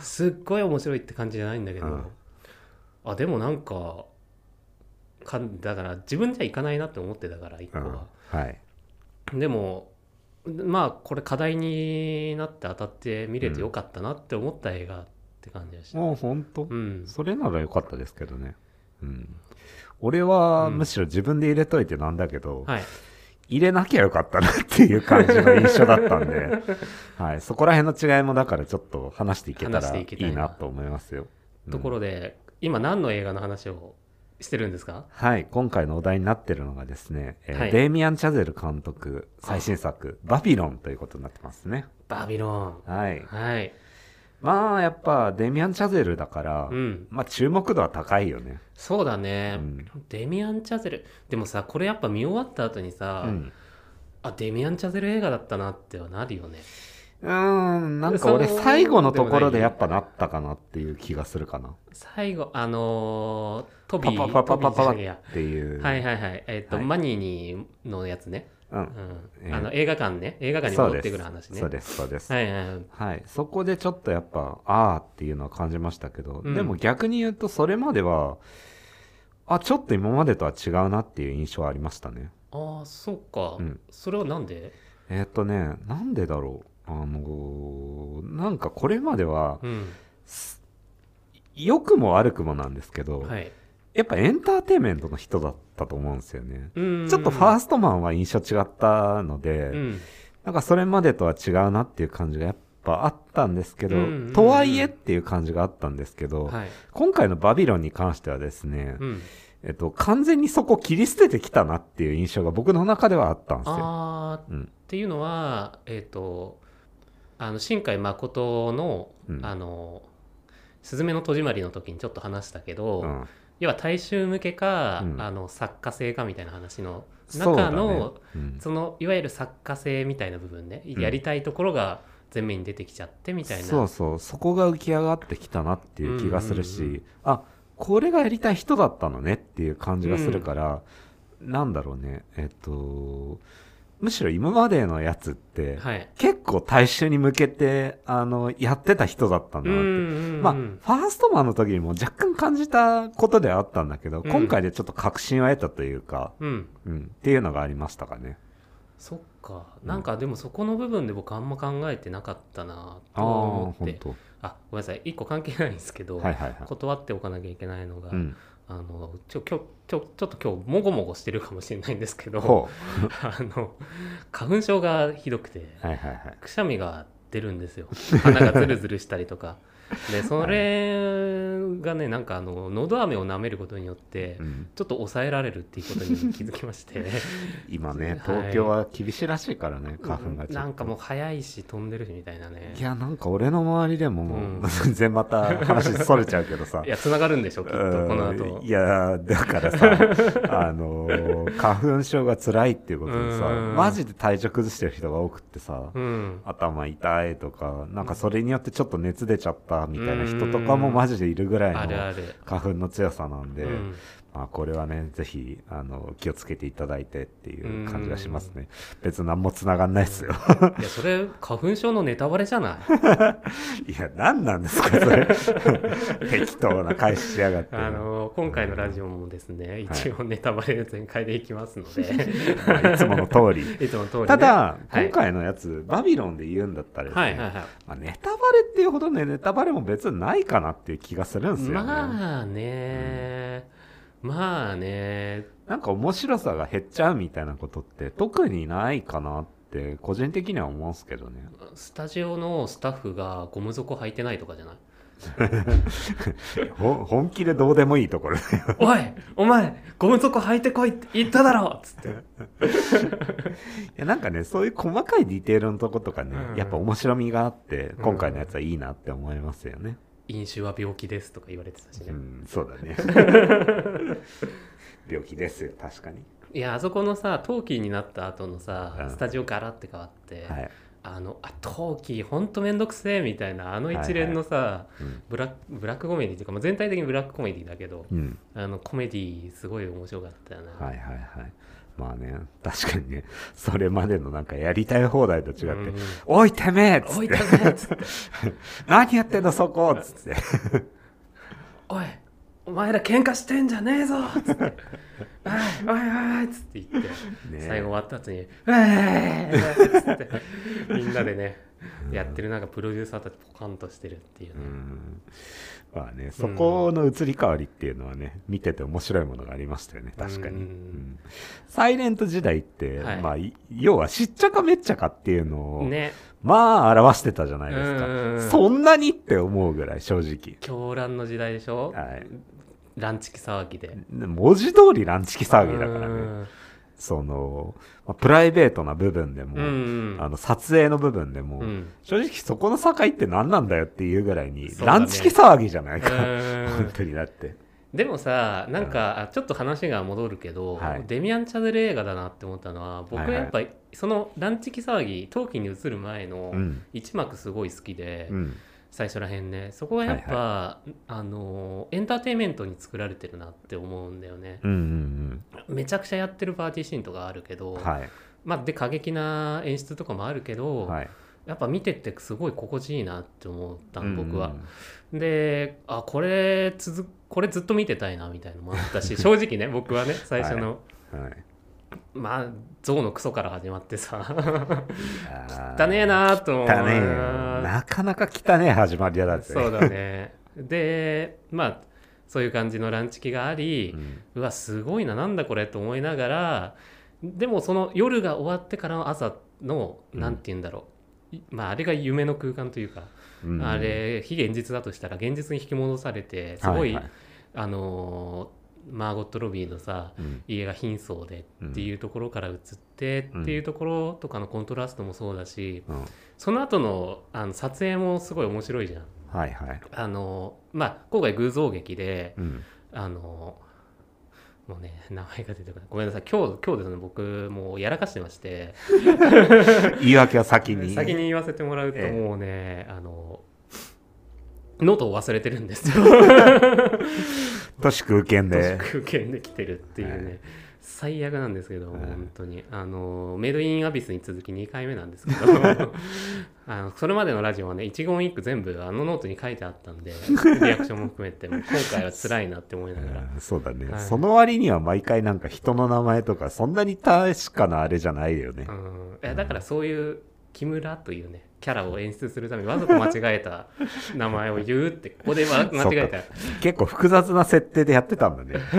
すっごい面白いって感じじゃないんだけど、うん。あでもなんかかだから自分じゃいかないなって思ってたから一個うん。は、はい。でもまあこれ課題になって当たって見れてよかったなって思った映画って感じでした、もう本当、うん。それならよかったですけどね。うん。俺はうん。むしろ自分で入れといてなんだけど、はい入れなきゃよかったなっていう感じの印象だったんで、はい、そこら辺の違いもだからちょっと話していけたらいていなと思いますよ。うん。ところで今何の映画の話をしてるんですか？はい、今回のお題になってるのがですね、えーはい。デイミアン・チャゼル監督最新作、バビロンということになってますね。バビロはい。ン。はいまあ、やっぱデイミアン・チャゼルだから、うんまあ注目度は高いよね。そうだね、うんデミアン・チャゼルでもさこれやっぱ見終わった後にさ、うん。あデミアン・チャゼル映画だったなってはなるよねうーん、なんか俺最後のところでやっぱなったかなっていう気がするかな。最後あのートビーパパパパパパっていう。はいはいはいえっ、と、はいマニーにのやつね、うん。うん。えー。あの映画館ね。映画館に戻ってくる話ね。そうです、そうです。はいはいはい。はい、そこでちょっとやっぱああっていうのは感じましたけど、うん。でも逆に言うとそれまではあちょっと今までとは違うなっていう印象はありましたね。ああそうか、うん。それはなんで？えーっとねなんでだろう。あのーなんかこれまではうん。良くも悪くもなんですけど、はいやっぱエンターテインメントの人だったと思うんですよね。うん。ちょっとファーストマンは印象違ったので、うん。なんかそれまでとは違うなっていう感じがやっぱあったんですけど、うん。うんうんとはいえっていう感じがあったんですけど、はい。今回のバビロンに関してはですね、うん。えっと、完全にそこ切り捨ててきたなっていう印象が僕の中ではあったんですよ。うん。ていうのはえっ、とあの新海誠の、うん。あの「すずめの戸締まり」の時にちょっと話したけど、うん。要は大衆向けか、うん。あの作家性かみたいな話の中のそ,、うん。のいわゆる作家性みたいな部分ね、うん。やりたいところが前面に出てきちゃってみたいな。そうそう、そこが浮き上がってきたなっていう気がするし、うんうんうん。あ、これがやりたい人だったのねっていう感じがするから、なんだろうね、えっと、むしろ今までのやつって、はい結構大衆に向けて、あの、やってた人だったんだなって。まあ、ファーストマンの時にも若干感じたことではあったんだけど、うん今回でちょっと確信を得たというか、うんうん、っていうのがありましたかね。そっかなんかでもそこの部分で僕あんま考えてなかったなとは思ー、って本あごめんなさい一個関係ないんですけど、当。はいはいはい。断っておかなきゃいけないのが、うん。あのちょ今日ちょちょっと今日もごもごしてるかもしれないんですけどほ あの花粉症がひどくてう。はいはいはい。くしゃみが出るんですよ鼻がズルズルしたりとかでそれがねなんかあののど飴を舐めることによってうん、ちょっと抑えられるっていうことに気づきまして。今ね、はい。東京は厳しいらしいからね、花粉が。なんかもう早いし飛んでるしみたいなね。いや、なんか俺の周りでももう、うん。全然また話それちゃうけどさ。いや繋がるんでしょきっとこの後。うんいや、だからさ、あのー花粉症が辛いっていうことでさうん、マジで体調崩してる人が多くってさ、うん。頭痛いとか、なんかそれによってちょっと熱出ちゃったみたいな人とかもマジでいるぐらいの花粉の強さなんで、うん。まあこれはね、ぜひ、あの、気をつけていただいてっていう感じがしますね。別に何も繋がんないですよ。いやそれ花粉症のネタバレじゃない？いや、何なんですか、それ。適当な返ししやがって。あの今回のラジオもですね一応ネタバレ全開でいきますので、まあいつもの通り。いつもの通り、ね、ただ、はい今回のやつ、バビロンで言うんだったらですね、はいはいはいまあ、ネタバレっていうほどね、ネタバレも別にないかなっていう気がするんですよね。まあね、まあねなんか面白さが減っちゃうみたいなことって特にないかなって個人的には思うんですけどね。スタジオのスタッフがゴム底履いてないとかじゃない？ほ本気でどうでもいいところで。おいお前ゴム底履いてこいって言っただろっつって いやなんかね、そういう細かいディテールのとことかね、うんやっぱ面白みがあって、今回のやつはいいなって思いますよね。飲酒は病気ですとか言われてたしね、うんそうだね。病気ですよ確かに。いやあそこのさ陶器になった後のさ、うん。スタジオガラって変わって、はい、あのあ陶器ほんとめんどくせえみたいなあの一連のさ、うん。ブラックブラックコメディっていうか、まあ、全体的にブラックコメディだけどうん、あのコメディすごい面白かったよね、はいはいはいまあね確かにねそれまでのなんかやりたい放題と違って「うんおいてめえ!」っつおいってたねっつって「何やってんのそこ!」っつって。おいお前ら喧嘩してんじゃねえぞっつって。おいおいおいっつって言って、ね最後終わった後に「うえーっつって。みんなでねやってるなんかプロデューサーたちポカンとしてるっていううね、ん。まあねそこの移り変わりっていうのはね見てて面白いものがありましたよね確かに、うん。うん。サイレント時代って、はい。まあい要はしっちゃかめっちゃかっていうのを、ね。まあ表してたじゃないですか、うん。そんなにって思うぐらい正直。狂乱の時代でしょ、はい。ランチキ騒ぎで。文字通りランチキ騒ぎだからねその、まあプライベートな部分でも、うんうん。あの撮影の部分でも、うん。正直そこの境って何なんだよっていうぐらいに、ね。ランチキ騒ぎじゃないか、うん。本当にだって。でもさなんか、あちょっと話が戻るけど、はい。デミアン・チャゼル映画だなって思ったのは僕ははいはい。やっぱ、そのランチキ騒ぎ陶器に移る前のうん。一幕すごい好きで、うん最初らへんね。そこはやっぱ、あのエンターテインメントに作られてるなって思うんだよね。うんうんめちゃくちゃやってるパーティーシーンとかあるけど、うんはい。まあ、で過激な演出とかもあるけど、はい。やっぱ見ててすごい心地いいなって思ったの僕はう、ん。であこれ続これずっと見てたいなみたいなのもあったし 正直ね僕はね最初の、はいまあ象のクソから始まってさ。汚ねえなーと思う汚ねえ。よなかなか汚ねえ始まりやだって。そうだね。でまあそういう感じのランチ機がありう、ん。うわすごいななんだこれと思いながらでもその夜が終わってからの朝のうん。なんて言うんだろう、いまああれが夢の空間というか、うん。あれ非現実だとしたら現実に引き戻されてすごい、ははあのーマーゴット・ロビーのさうん。家が貧相でっていうところから移ってっていうところとかのコントラストもそうだし、うん。その後のあの撮影もすごい面白いじゃん。はいはい。あのまあ今回偶像劇でうん。あのもうね名前が出てこない。ごめんなさい。今日今日ですね僕もうやらかしてまして。言い訳は先に。先に言わせてもらうとええ。もうね、あのノートを忘れてるんですよ。都市空間で。空間で来てるっていうね、はい。最悪なんですけど、はい。本当に。あのメイドインアビスに続き2回目なんですけど。あのそれまでのラジオはね一言一句全部あのノートに書いてあったんで リアクションも含めて今回は辛いなって思いながら。うんそうだね、はい。その割には毎回なんか人の名前とかそんなに確かなあれじゃないよね、うん、いやだからそういう木村というねキャラを演出するためにわざと間違えた名前を言うってここでは間違えた。結構複雑な設定でやってたんだね。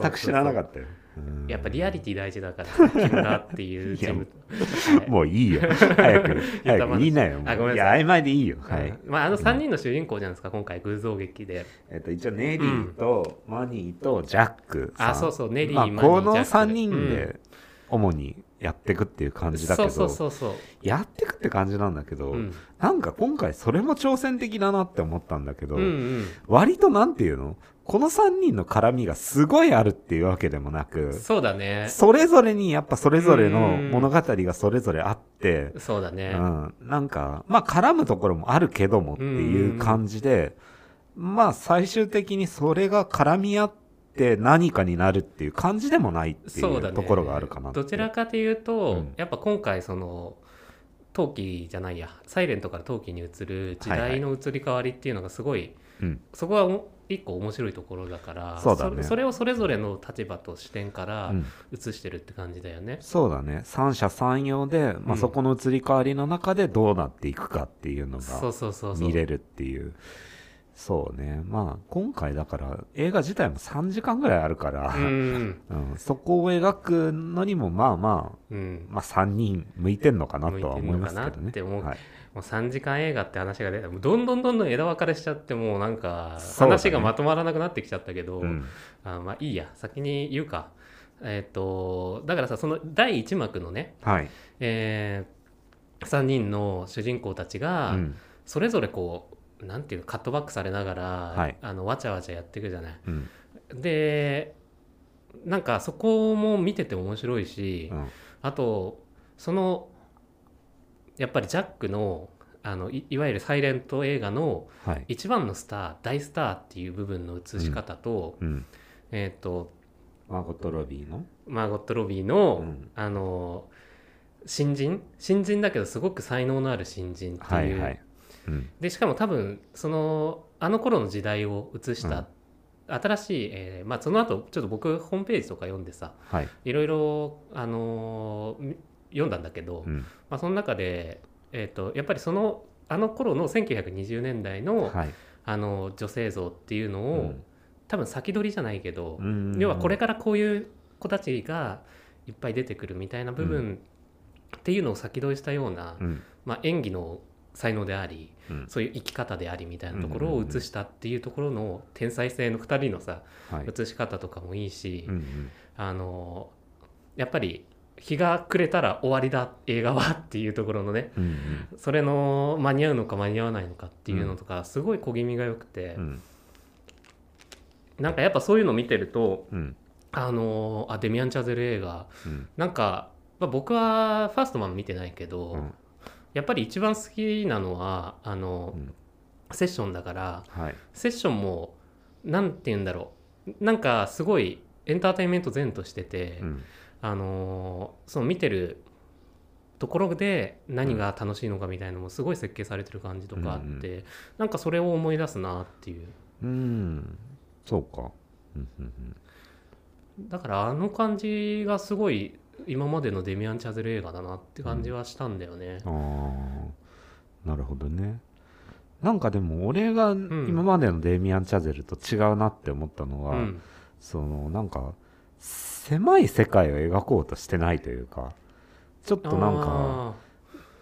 全く知らなかったよ。うん。やっぱリアリティ大事だからさ木村っていう人物はいもういいよ。早く早く言いなよもう。あごめんなさい。や曖昧でいいよ。はい、うんまああの3人の主人公じゃないですか今回偶像劇で。えっと一応ネリーとマニーとジャックさん。あそうそうネリーまあ、マニーこのジャック3人で主にやっていくっていう感じだけど、そうそうそうそう。やっていくって感じなんだけど、うん。なんか今回それも挑戦的だなって思ったんだけど、うんうん。割となんていうの？この3人の絡みがすごいあるっていうわけでもなくそうだね。それぞれにやっぱそれぞれの物語がそれぞれあって、そうだね。うん、なんかまあ絡むところもあるけどもっていう感じで、まあ最終的にそれが絡み合って何かになるっていう感じでもないっていそうところがあるかなって。どちらかというと、うん。やっぱ今回その陶器じゃないや。サイレントから陶器に移る時代の移り変わりっていうのがすごい、うん。そこはお一個面白いところだからそうだね。それをそれぞれの立場と視点からうん。映してるって感じだよね。そうだね。三者三様で、まあ、うん。そこの移り変わりの中でどうなっていくかっていうのがそうそうそうそう。見れるっていうそうね。まあ今回だから映画自体も3時間ぐらいあるから、うん、うん。そこを描くのにもまあまあうん、まあ3人向いてんのかなとは思いますけどね。って思う。はい、もう3時間映画って話が出たどんどんどんどん枝分かれしちゃってもうなんか話がまとまらなくなってきちゃったけど、うん。あまあいいや。先に言うか。えっ、とだからさその第1幕のね、はい。え3人の主人公たちが、うん。それぞれこうなんていうのカットバックされながら、はい。あのわちゃわちゃやっていくじゃない。うん。でなんかそこも見てて面白いし、うん。あとそのやっぱりジャックのあのいいわゆるサイレント映画のはい。一番のスター大スターっていう部分の映し方と,、うん。えっ、とマーゴット・ロビーの？マーゴット・ロビーの、うん。あの新人？新人だけどすごく才能のある新人っていう、はいはいうん。でしかも多分そのあの頃の時代を映した新しい、えーまあ、その後ちょっと僕ホームページとか読んでさはい。いろいろ、あの読んだんだけど、うん。まあ、その中で、えー、とやっぱりそのあの頃の1920年代の,、はい。あの女性像っていうのを、うん。多分先取りじゃないけど、うん。要はこれからこういう子たちがいっぱい出てくるみたいな部分っていうのを先取りしたような、うん。まあ、演技の才能であり、うん。そういう生き方でありみたいなところを映したっていうところの天才性の2人のさはい。映し方とかもいいし、うんうん。あのやっぱり日が暮れたら終わりだ映画はっていうところのねうんうん。それの間に合うのか間に合わないのかっていうのとかすごい小気味が良くて、うん。なんかやっぱそういうの見てるとうん。あのあデミアン・チャゼル映画うん。なんか、まあ、僕はファーストマン見てないけど、うんやっぱり一番好きなのはあの、うん。セッションだからはい。セッションもなんて言うんだろう。なんかすごいエンターテインメント前としてて、うん。あのーその見てるところで何が楽しいのかみたいなのもすごい設計されてる感じとかあって、うんなんかそれを思い出すなっていう。うん。そうか。うんうん。だからあの感じがすごい今までのデミアン・チャゼル映画だなって感じはしたんだよね。うん。ああなるほどね。なんかでも俺がん。今までのデイミアン・チャゼルと違うなって思ったのは、うん。そのなんか狭い世界を描こうとしてないというかちょっとなんかあ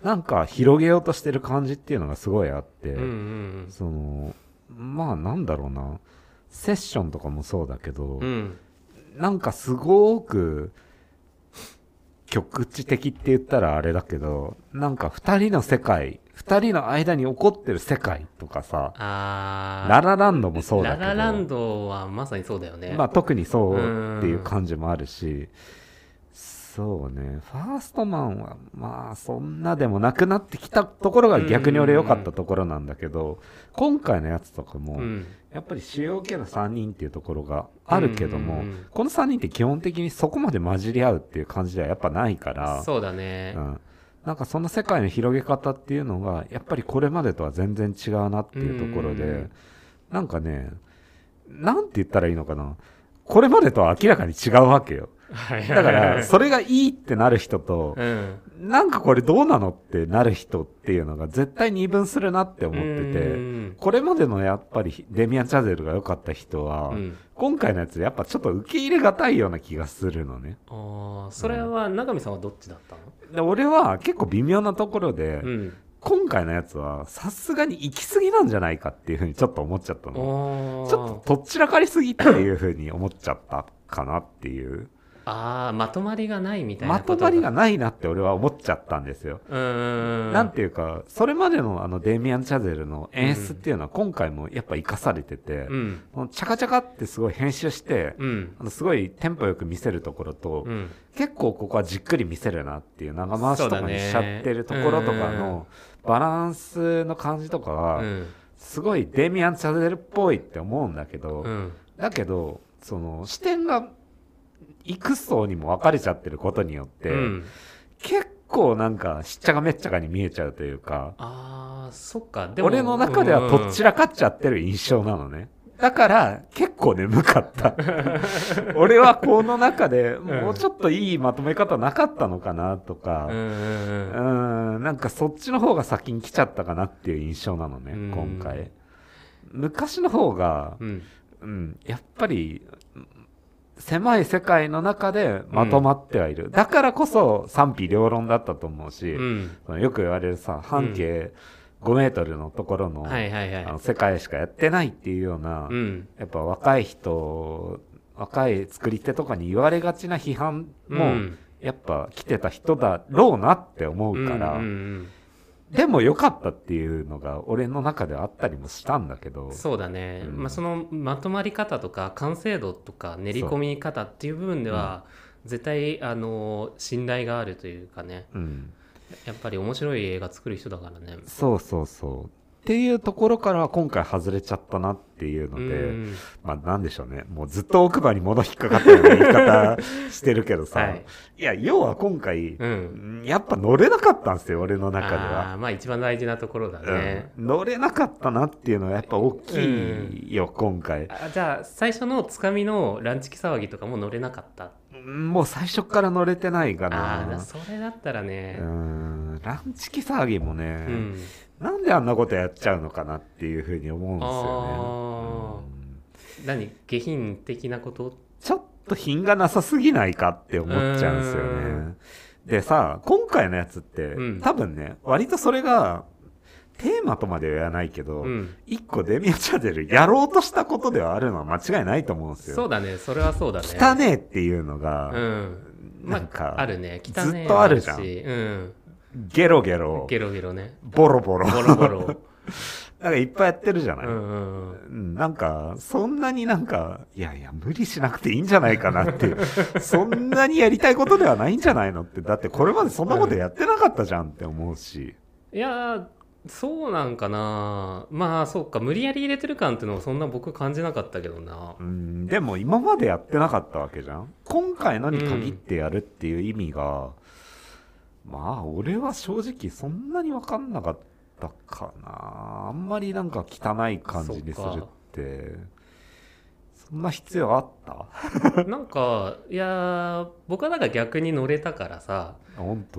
なんか広げようとしてる感じっていうのがすごいあって、ーうんうん。そのまあなんだろうな。セッションとかもそうだけど、うんうん。なんかすごく局地的って言ったらあれだけどなんか二人の世界二人の間に起こってる世界とかさララランドもそうだけど。ララランドはまさにそうだよね。まあ特にそうっていう感じもあるし、そうね、ファーストマンはまあそんなでもなくなってきたところが逆に俺良かったところなんだけど、今回のやつとかも、うんやっぱり主要キャラ3人っていうところがあるけども、うん。うんうんこの3人って基本的にそこまで混じり合うっていう感じではやっぱないから、そうだね。うん、なんかその世界の広げ方っていうのがやっぱりこれまでとは全然違うなっていうところで、うんうんうん。なんかねなんて言ったらいいのかな。これまでとは明らかに違うわけよ。はい。だから それがいいってなる人とうんなんかこれどうなのってなる人っていうのが絶対二分するなって思ってうてん。これまでのやっぱりデミアン・チャゼルが良かった人は、うん。今回のやつやっぱちょっと受け入れがたいような気がするのね。あーそれは永見さんはどっちだったの？で俺は結構微妙なところで、うん。今回のやつはさすがに行き過ぎなんじゃないかっていうふうにちょっと思っちゃったの。ちょっととっちらかりすぎっていうふうに思っちゃったかなっていうああまとまりがないみたいなまこととまりがないなって俺は思っちゃったんですよ、うーんなんていうかそれまでのあのデミアン・チャゼルの演出っていうのは今回もやっぱ生かされてて、うん。このチャカチャカってすごい編集して、うん。あのすごいテンポよく見せるところと、うん。結構ここはじっくり見せるなっていう長回しとかにしちゃってるところとかのバランスの感じとかうはん。すごいデミアン・チャゼルっぽいって思うんだけど、うん。だけどその視点が幾層にも分かれちゃってることによって、うん結構なんかしっちゃかめっちゃかに見えちゃうというかああそっかでも俺の中ではとっちらかっちゃってる印象なのね。だから結構眠かった。俺はこの中でもうちょっといいまとめ方なかったのかなとか、うんうんなんかそっちの方が先に来ちゃったかなっていう印象なのね、うん今回。昔の方が、うんうん、やっぱり、狭い世界の中でまとまってはいる。だからこそ賛否両論だったと思うし、うん。よく言われるさ、半径5メートルのところの,、あの世界しかやってないっていうような、うん。やっぱ若い人、若い作り手とかに言われがちな批判も、うん。やっぱ来てた人だろうなって思うから、うんうんでも良かったっていうのが俺の中ではあったりもしたんだけど。そうだね、うん。まあ、そのまとまり方とか完成度とか練り込み方っていう部分では絶対あの信頼があるというかね。うん、やっぱり面白い映画作る人だからね。そうそうそうっていうところから今回外れちゃったなっていうのうで、ん。まあなんでしょうね。もうずっと奥歯に物引っかかったような言い方してるけどさ、はい。い、や要は今回、うん。やっぱ乗れなかったんですよ俺の中では。あーまあ一番大事なところだね、うん、乗れなかったなっていうのはやっぱ大きいよ、今回。あじゃあ最初のつかみのランチキ騒ぎとかも乗れなかった？うんもう最初から乗れてないかああなそれだったらね。うん。ランチキ騒ぎもね、うんなんであんなことやっちゃうのかなっていうふうに思うんですよね。あうん何？下品的なこと？ちょっと品がなさすぎないかって思っちゃうんですようねん。でさ、今回のやつって、うん。多分ね、割とそれが、テーマとまでは言わないけど、うん。一個デミアンチャゼルやろうとしたことではあるのは間違いないと思うんですよ。そうだね。それはそうだね。汚ねえっていうのが、うん。まなんかああるね。汚ねずっとあるじゃん。しうんゲロゲロ、ゲロゲロね。ボロボロ、ボロボロ。なんかいっぱいやってるじゃない？うんうんうん。うん。なんか、そんなになんか、いやいや、無理しなくていいんじゃないかなって。そんなにやりたいことではないんじゃないのって、だってこれまでそんなことやってなかったじゃんって思うし。いやーそうなんかな。まあそうか。無理やり入れてる感っていうのはそんな僕感じなかったけどな。うん、でも今までやってなかったわけじゃん。今回のに限ってやるっていう意味が、まあ、俺は正直そんなに分かんなかったかな。あんまりなんか汚い感じにするって、そんな必要あった？なんかいやー僕はなんか逆に乗れたからさ。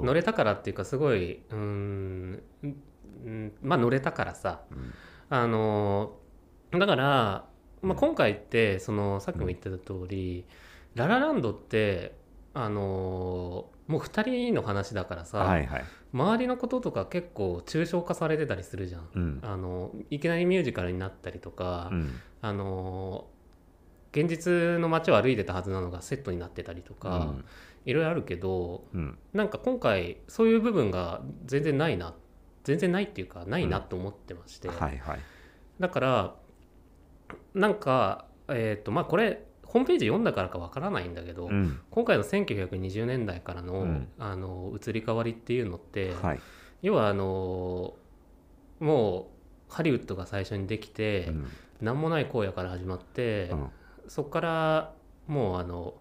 乗れたからっていうかすごいうーんうんまあ乗れたからさ。うん。あのーだから、まあ、今回ってそのさっきも言ってた通り、ララランドってあのーもう2人の話だからさ、はいはい。周りのこととか結構抽象化されてたりするじゃん。うん。あのいきなりミュージカルになったりとか、うん。あの現実の街を歩いてたはずなのがセットになってたりとか、いろいろあるけどうん。なんか今回そういう部分が全然ないな全然ないっていうかないなと思ってまして、はいはい。だからなんかえっ、とまあこれホームページ読んだからかわからないんだけど、うん。今回の1920年代からの,、うんあの移り変わりっていうのって、はい。要はあのもうハリウッドが最初にできて、うん。何もない荒野から始まって、うんそこからもうあの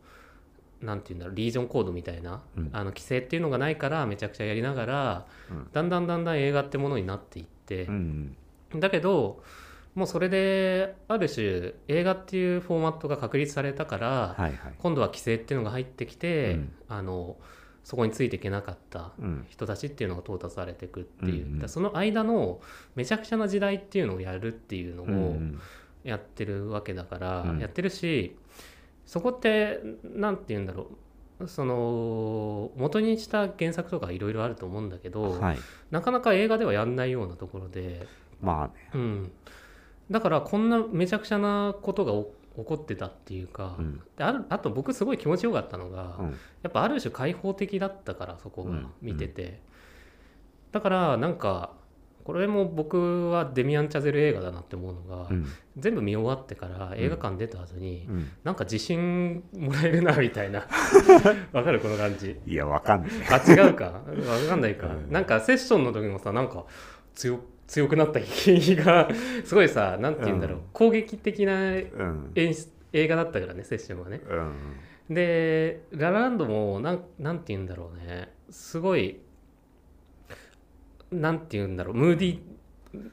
なんて言うんだろうリージョンコードみたいな、うんあの規制っていうのがないからめちゃくちゃやりながら、うんだんだんだんだん映画ってものになっていってう、ん。だけどもうそれである種映画っていうフォーマットが確立されたから、はいはい。今度は規制っていうのが入ってきて、うんあのそこについていけなかったうん。人たちっていうのが淘汰されていくっていう、うんうんその間のめちゃくちゃな時代っていうのをやるっていうのを、うん。やってるわけだから、うんやってるしそこって何て言うんだろうその元にした原作とかいろいろあると思うんだけど、はい。なかなか映画ではやんないようなところで、まあね。うん、だからこんなめちゃくちゃなことがお起こってたっていうか、うん。であるあと僕すごい気持ちよかったのが、うん。やっぱある種開放的だったからそこがうん見てて、だからなんかこれも僕はデミアン・チャゼル映画だなって思うのが、うん。全部見終わってから映画館出た後に、うん。なんか自信もらえるなみたいな わかるこの感じいや、わかんない。あ違うかわかんないか、うんなんかセッションの時もさなんか強強くなった日が すごいさなんて言うんだろう、うん。攻撃的なうん。演出映画だったからねセッションはね。うん。でララランドもなんなんて言うんだろうね。すごいなんて言うんだろう。ムーディ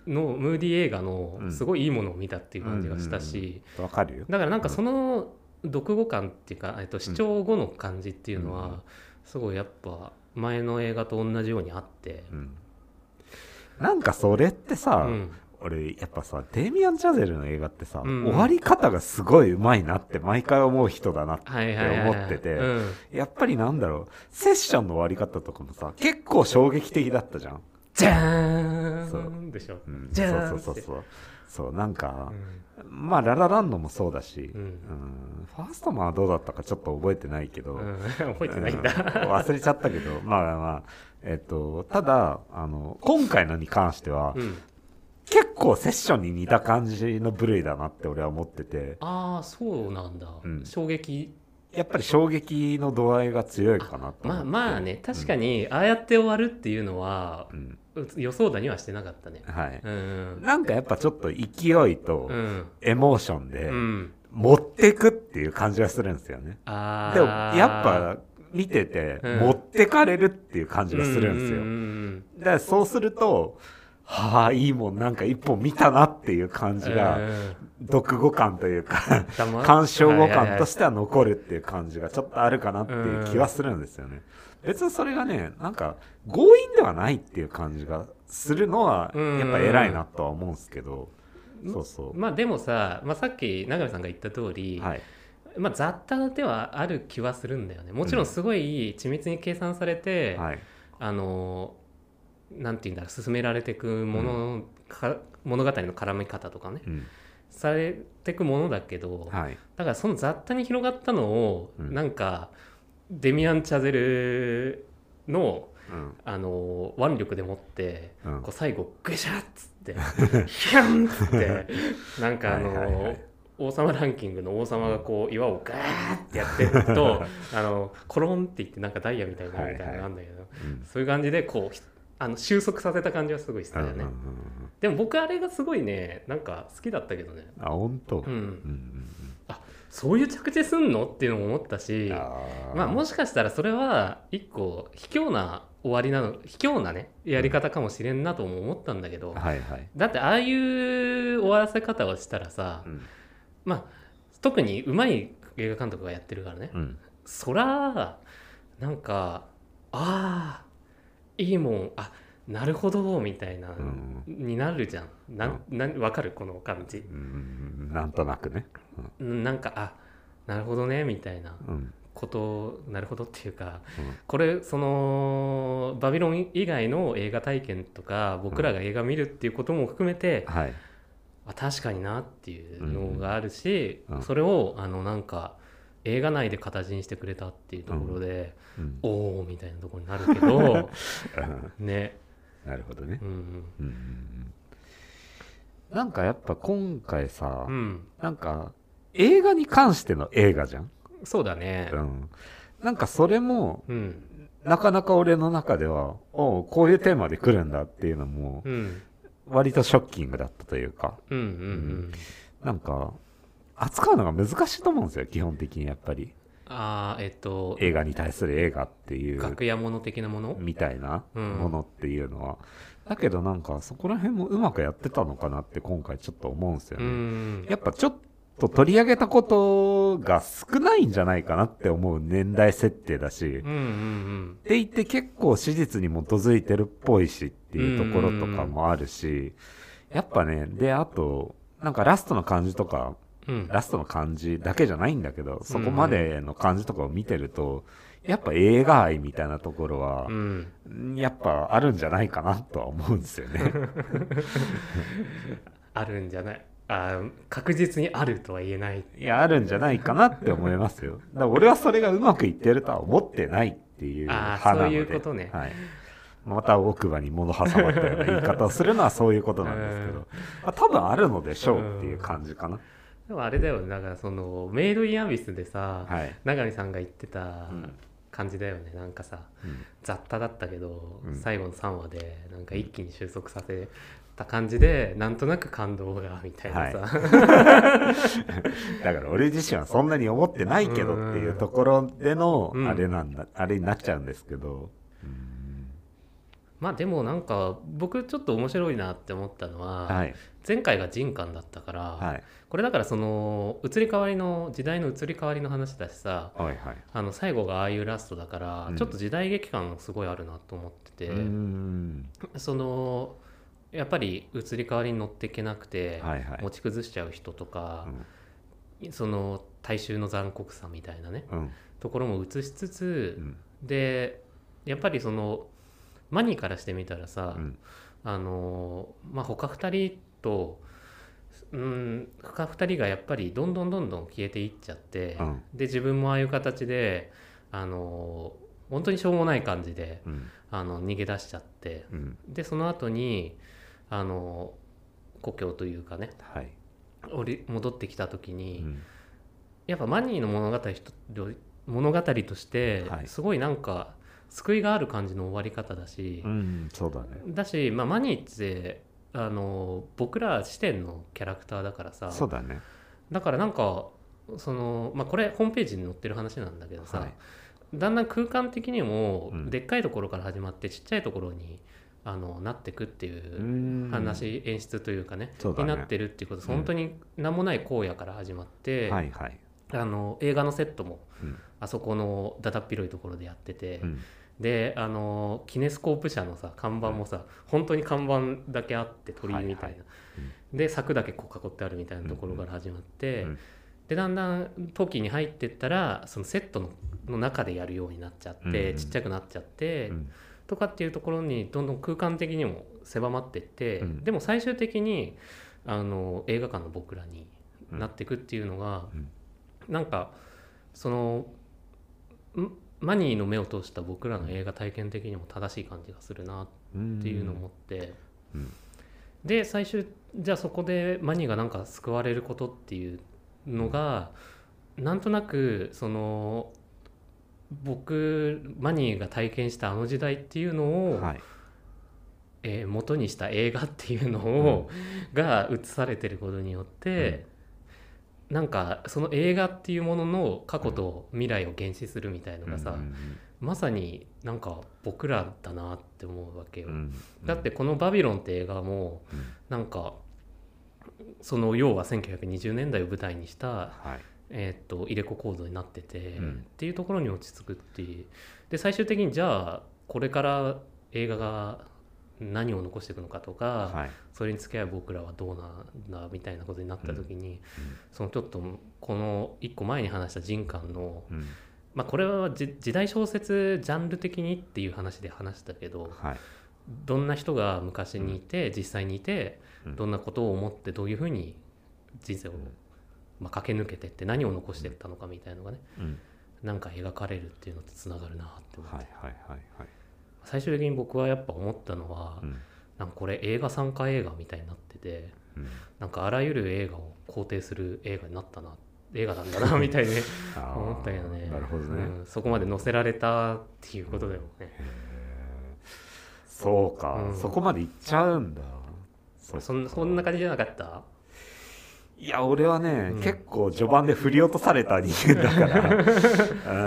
のムーディ映画のうん。すごいいいものを見たっていう感じがしたし、わかるよ。だからなんかその読後感っていうか、えっと、視聴後の感じっていうのは、うんすごいやっぱ前の映画と同じようにあって、うん。なんかそれってさ、うん。俺やっぱさデイミアン・チャゼルの映画ってさ、うん。終わり方がすごいうまいなって毎回思う人だなって思っててうん。やっぱりなんだろうセッションの終わり方とかもさ結構衝撃的だったじゃん。じゃーそう。んでしょ。うん、じゃーんそうそうそうそうそうなんかう、ん。まあララランドもそうだし、うん。うん。ファーストマンはどうだったかちょっと覚えてないけど、うん。覚えてないんだ。うん。忘れちゃったけど まあまあえっとただあの今回のに関しては、うん。結構セッションに似た感じの部類だなって俺は思っててああそうなんだ、うん衝撃やっぱり衝撃の度合いが強いかなとまあまあね確かにああやって終わるっていうのはうん、予想だにはしてなかったね。はい、うん。なんかやっぱちょっと勢いとうん。エモーションでうん。持ってくっていう感じがするんですよね、ああでもやっぱ見ててうん。持ってかれるっていう感じがするんですよ、うんうん。だからそうするとはあいいもんなんか一本見たなっていう感うんじが読後感というか鑑賞後はいはいはい感としては残るっていう感じがちょっとあるかなっていう気はするんですよね。別にそれがねなんか強引ではないっていう感じがするのはうんやっぱ偉いなとは思うんですけど、そうそまあでもさ、まあ、さっき永見さんが言った通り、う。はい。まあ、雑多ではある気はするんだよねもちろんすごい緻密に計算されて、はい。あのなんて言うんだろう進められていくもの、か物語の絡み方とかね。うん。されていくものだけど、はい。だからその雑多に広がったのを、うん。なんかデミアン・チャゼルのうん。あの腕力でもって、うん。こう最後グシャッつって ヒャンっつってなんかあの、はいはいはい王様ランキングの王様がこう岩をガーってやってるとあのコロンっていってなんかダイヤみたいになるみたいなのがあるんだけど、うん。そういう感じでこうひあの収束させた感じはすごいしたよね、うんうんうんでも僕あれがすごいねなんか好きだったけどねあ本当？ううんんそういう着地すんの？っていうのも思ったしまあもしかしたらそれは一個卑怯な終わりなの卑怯なねやり方かもしれんなとも思ったんだけど、はいはい。だってああいう終わらせ方をしたらさ、うん。まあ特にうまい映画監督がやってるからね、うん。そらなんかああいいもん。あなるほどみたいな、うん。になるじゃん。なんなんわかる？この感じ。うんなんとなくね。なんかあなるほどねみたいなうん。ことなるほどっていうか、うん。これそのバビロン以外の映画体験とか僕らが映画見るっていうことも含めて、はい。あ確かになっていうのがあるし、うん。それをあのなんか映画内で形にしてくれたっていうところで、うん。おおみたいなところになるけどうん ね、なるほどね。う。んうんなんかやっぱ今回さ、うん、なんか映画に関しての映画じゃん、そうだね。うん、なんかそれもうん。なかなか俺の中ではおうこういうテーマで来るんだっていうのもうん。割とショッキングだったというか。うん。うん。なんか扱うのが難しいと思うんですよ基本的にやっぱり。ああえっと映画に対する映画っていう楽屋物的なもの？みたいなうん。ものっていうのは、だけどなんかそこら辺もうまくやってたのかなって今回ちょっと思うんですようね、ん。やっぱちょっと取り上げたことが少ないんじゃないかなって思う年代設定だし、うんうん。って言って結構史実に基づいてるっぽいしっていうところとかもあるし、やっぱね、で、あと、なんかラストの感じとか、うんうんラストの感じだけじゃないんだけど、そこまでの感じとかを見てると、やっぱ映画愛みたいなところはう、んやっぱあるんじゃないかなとは思うんですよね。あるんじゃないあー確実にあるとは言えないいや、あるんじゃないかなって思いますよ。だから俺はそれがうまくいってるとは思ってないっていう派なので。そういうことねはい。また奥歯に物挟まったような言い方をするのはそういうことなんですけど、うんまあ、多分あるのでしょうっていう感じかな。でもあれだよね。だからそのメイド・イン・アビスでさ、はい。永見さんが言ってたん。感じだよね、なんかさうん。雑多だったけど、うん。最後の3話でなんか一気に収束させた感じでなんとなく感動がみたいなさ、だから俺自身はそんなに思ってないけどっていうところでのうん。あれなんだ、あれになっちゃうんですけど、まあでもなんか僕ちょっと面白いなって思ったのは、はい。前回が人感だったから、はい。これだからその移り変わりの時代の移り変わりの話だしさはいはい。あの最後がああいうラストだから、うんちょっと時代劇感すごいあるなと思ってて。そのやっぱり移り変わりに乗っていけなくて、はいはい持ち崩しちゃう人とか、その大衆の残酷さみたいなねうん。ところも映しつつう、ん。でやっぱりそのマニーからしてみたらさ、うん。あのまあ他2人とうん他2人がやっぱりどんどんどんどん消えていっちゃって、うん。で自分もああいう形であの本当にしょうもない感じでうん。あの逃げ出しちゃってうん。でその後にあの故郷というかねはい。戻ってきた時うに、ん。やっぱマニーの物語と物語としてはい。すごいなんか救いがある感じの終わり方だし、うんそうだね。だし、まあ、マニーってあの僕ら視点のキャラクターだからさ。そうだね。だからなんかその、まあ、これホームページに載ってる話なんだけどさ、はい。だんだん空間的にもうん。でっかいところから始まってちっちゃいところにあのなってくっていううん。話、演出というかね。そうだね。になってるっていうことうん。本当に何もない荒野から始まって、はいはい。あの映画のセットもうん。あそこのだだっ広いところでやってて、うんであのキネスコープ社のさ看板もさ本当に看板だけあって鳥居みたいな、はいはい。で柵だけこう囲ってあるみたいなところから始まって、うんでだんだん時に入ってったらそのセットのの中でやるようになっちゃって、うんちっちゃくなっちゃって、うん。とかっていうところにどんどん空間的にも狭まってって、うん。でも最終的にあの映画館の僕らにうん。なっていくっていうのが、うん。なんかそのん？マニーの目を通した僕らの映画体験的にも正しい感じがするなっていうのを思って、うん。で最終じゃあそこでマニーがなんか救われることっていうのが、なんとなくその僕マニーが体験したあの時代っていうのを、はい。えー元にした映画っていうのを、が映されてることによって、なんかその映画っていうものの過去と未来を原始するみたいのがさ、うんまさになんか僕らだなって思うわけよ。うんうん。だってこの「バビロン」って映画もうん。なんかその要は1920年代を舞台にした、はい。えーっと入れ子構造になってて、うん。っていうところに落ち着くっていう。で最終的にじゃあこれから映画が何を残していくのかとか、はい。それに付き合う僕らはどうなんだみたいなことになった時に、うん。そのちょっとこの一個前に話した人間の、うん。まあ、これはじ時代小説ジャンル的にっていう話で話したけどはい。どんな人が昔にいて実際にいてうん。どんなことを思ってどういうふうに人生を、まあ、駆け抜けてって何を残していったのかみたいなのがねうん。なんか描かれるっていうのとつながるなって思って、はいはいはいはい最終的に僕はやっぱ思ったのは、うん。なんかこれ映画参加映画みたいになっててうん。なんかあらゆる映画を肯定する映画になったな映画なんだな みたいに思ったよね。なるほどね。うんそこまで載せられたっていうことだよね、そうか、うん。そこまで行っちゃうんだ。そそんな感じじゃなかった？いや俺はね、うん。結構序盤で振り落とされた人間だから、う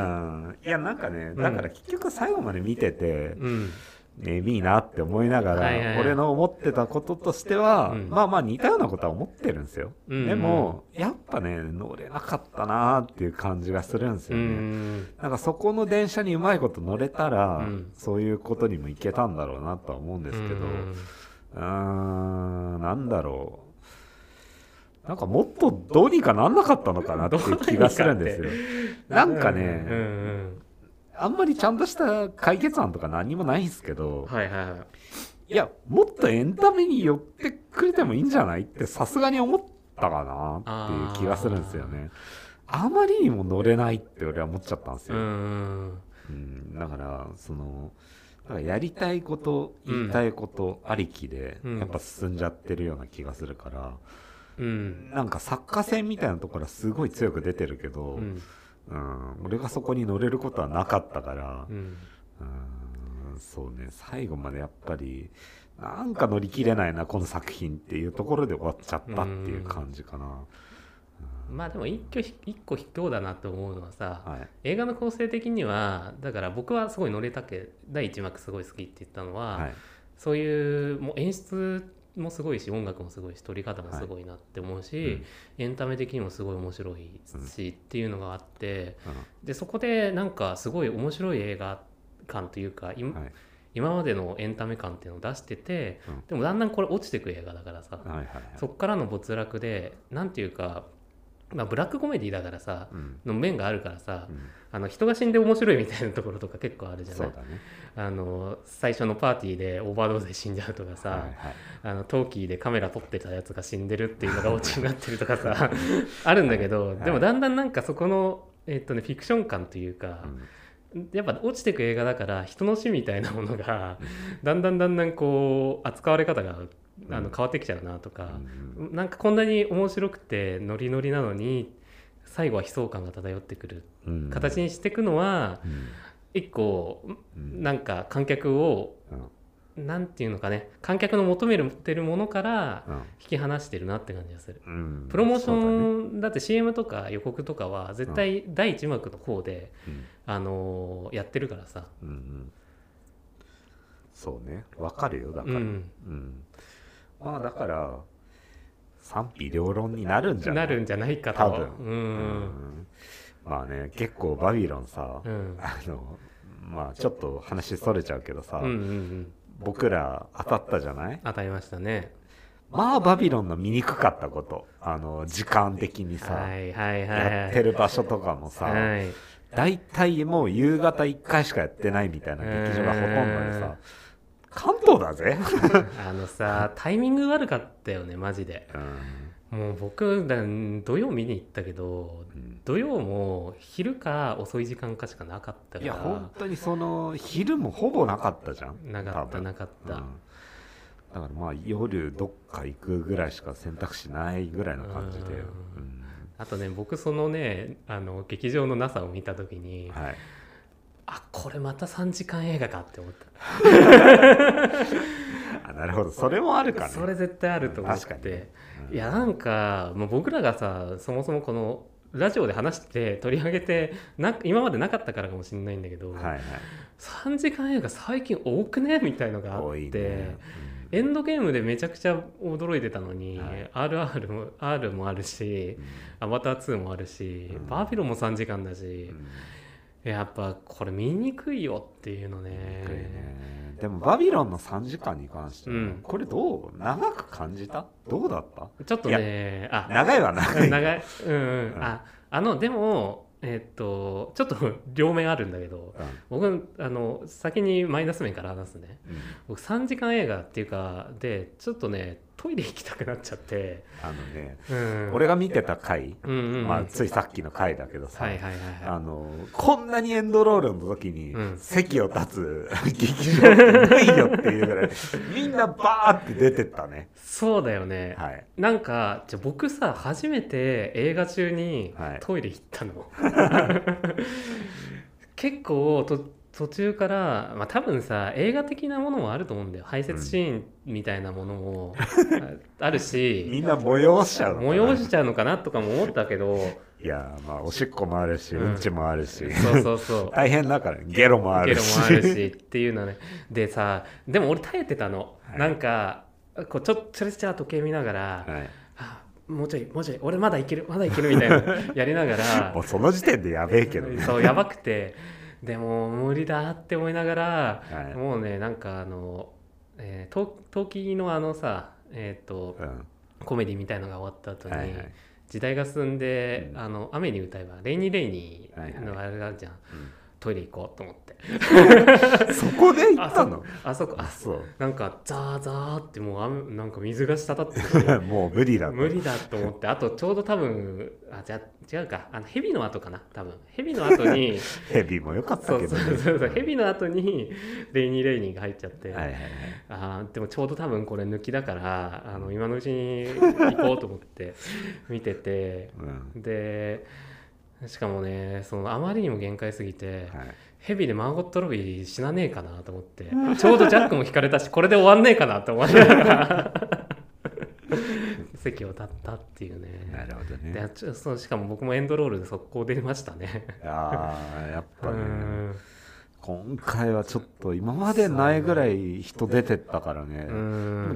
ん、いやなんかねだから結局最後まで見てて、うん。ねみいなって思いながら、はいはいはい。俺の思ってたこととしては、うん。まあまあ似たようなことは思ってるんですよ、うん。でもやっぱね乗れなかったなっていう感じがするんですうよね、ん。なんかそこの電車にうまいこと乗れたら、うん。そういうことにもいけたんだろうなとは思うんですけど、うん。うーん、なんだろう。なんかもっとどうにかなんなかったのかなっていう気がするんですよ。なんかうんうね、ん。あんまりちゃんとした解決案とか何もないんですけど、はいはいはい。いや、もっとエンタメに寄ってくれてもいいんじゃないってさすがに思ったかなっていう気がするんですよね。あまりにも乗れないって俺は思っちゃったんですうよ。んうん、だから、その、だからやりたいこと、言いたいことありきで、うん。やっぱ進んじゃってるような気がするから、うん。なんか作家性みたいなところはすごい強く出てるけど、ううん。ん俺がそこに乗れることはなかったからう、ん。うん。そうね、最後までやっぱり、なんか乗り切れないな、この作品っていうところで終わっちゃったっていう感じかな。まあでも一挙一個卑怯だなと思うのはさ、はい。映画の構成的にはだから僕はすごい乗れたけ第一幕すごい好きって言ったのは、はい。そういうもう演出もすごいし音楽もすごいし撮り方もすごいなって思うし、エンタメ的にもすごい面白いし、っていうのがあってでそこでなんかすごい面白い映画感というか、今うんはい。今までのエンタメ感っていうのを出してて、うんでもだんだんこれ落ちてく映画だからさ、はいはいはい。そっからの没落でなんていうかまあ、ブラックコメディだからさうん。の面があるからさうん。あの人が死んで面白いみたいなところとか結構あるじゃない？そうだね。あの最初のパーティーでオーバードーズで死んじゃうとかさ、はいはい。あのトーキーでカメラ撮ってたやつが死んでるっていうのがオチになってるとかさ あるんだけど、はいでもだんだんなんかそこの、えっとね、フィクション感というか、やっぱ落ちてく映画だから人の死みたいなものがだんだんだんだんこう扱われ方があの変わってきちゃうなとか、うんなんかこんなに面白くてノリノリなのに最後は悲壮感が漂ってくる。うん。形にしていくのはうん。一個うん。なんか観客をうん。なんていうのかね。観客の求めてるものからうん。引き離してるなって感じがする。うん。プロモーションだ,、って CM とか予告とかは絶対第一幕の方で、うん。あのーやってるからさ、うんうん。そうね。わかるよだから、うん、うんまあだから賛否両論になるんじゃない？なるんじゃないかと。多分。うん。うん。まあね結構バビロンさ、うん。あのまあちょっと話それちゃうけどさ、うんうんうん。僕ら当たったじゃない？当たりましたね。まあバビロンの見にくかったことあの時間的にさ、はいはいはいやってる場所とかもさ、はい。大体もう夕方1回しかやってないみたいな劇場がほとんどでさ関東だぜ、あのさタイミング悪かったよねマジで。うん。もう僕だ土曜見に行ったけどうん。土曜も昼か遅い時間かしかなかったかいやら本当にその昼もほぼなかったじゃん。なかったなかった、うん。だからまあ夜どっか行くぐらいしか選択肢ないぐらいの感じで、うん。うん。あとね僕そのねあの劇場の NASA を見た時に、はい、あこれまた3時間映画かって思った。あなるほど。それもあるかね。それ絶対あると思って。うんいやなんかもう僕らがさそもそもこのラジオで話して取り上げてな今までなかったからかもしれないんだけど、はいはい。3時間映画最近多くね？みたいのがあって、ね、エンドゲームでめちゃくちゃ驚いてたのに、はい。RR も R もあるしうん。アバター2もあるし、うん。バービロンも3時間だしう、んやっぱこれ見にくいよっていうのね。ね。でもバビロンの3時間に関しては、うん。これどう長く感じた？どうだった？ちょっとねあ。長いは長い長い。うん、うん。うん。ああのでもえっとちょっと両面あるんだけど僕あの先にマイナス面から話すね。うん。うん僕3時間映画っていうかでちょっとねトイレ行きたくなっちゃって、あのね、うん、俺が見てた回、うんうん。うんまあ、ついさっきの回だけどさ、はいはいはいはあのこんなにエンドロールの時にうん。席を立つ 劇場ってないよっていうぐらいみんなバーって出てったね。いそうだよね、はい。なんかじゃあ僕さ初めて映画中にはい。トイレ行ったの、結構と途中から、まあ、多分さ映画的なものもあると思うんだよ。排泄シーンみたいなものもあある みしんな催しちゃうのかな。催しちゃうのかなとかも思ったけどいやまあおしっこもあるし、ううんん、ちもあるし。そうそうそう。大変だからゲロもあゲロるしもあるしっていうのね。でさでも俺耐えてたの、はい。なんかこうちょちょれちゃ時計見ながら、はい、あもうちょいもうちょい俺まだいけるまだいけるみたいなやりながら。もうその時点でやべえけどね。そうやばくてでも無理だって思いながら、はい。もうねなんかあの、えー、陶陶器のあのさえっ、とうん。コメディみたいのが終わった後に、はいはい。時代が進んで、うん。あの雨に歌えば「レイニーレイニはいはい。ー」のあれがあるじゃん、トイレ行こうと思って。う んそこで行ったの？あそこ。あそう。なんかザーザーってもう雨なんか水が滴ってて。もう無理だと。無理だと思って。あとちょうど多分あじゃあ違うか。あの蛇の後かな？多分。蛇の後に ヘビもよかったけどね。そうそうそう蛇の後にレイニーレイニーが入っちゃって、はいはいはい。あーでもちょうど多分これ抜きだからあの今のうちに行こうと思って見てて。うん。でしかもねそのあまりにも限界すぎて、はい。ヘビでマーゴット・ロビー死なねえかなと思ってちょうどジャックも引かれたしこれで終わんねえかなと思いながら 席を立ったっていうね。なるほどね。でちょそうしかも僕もエンドロールで速攻出ましたね。ああやっうぱね。ん今回はちょっと今までないぐらい人出てったからね。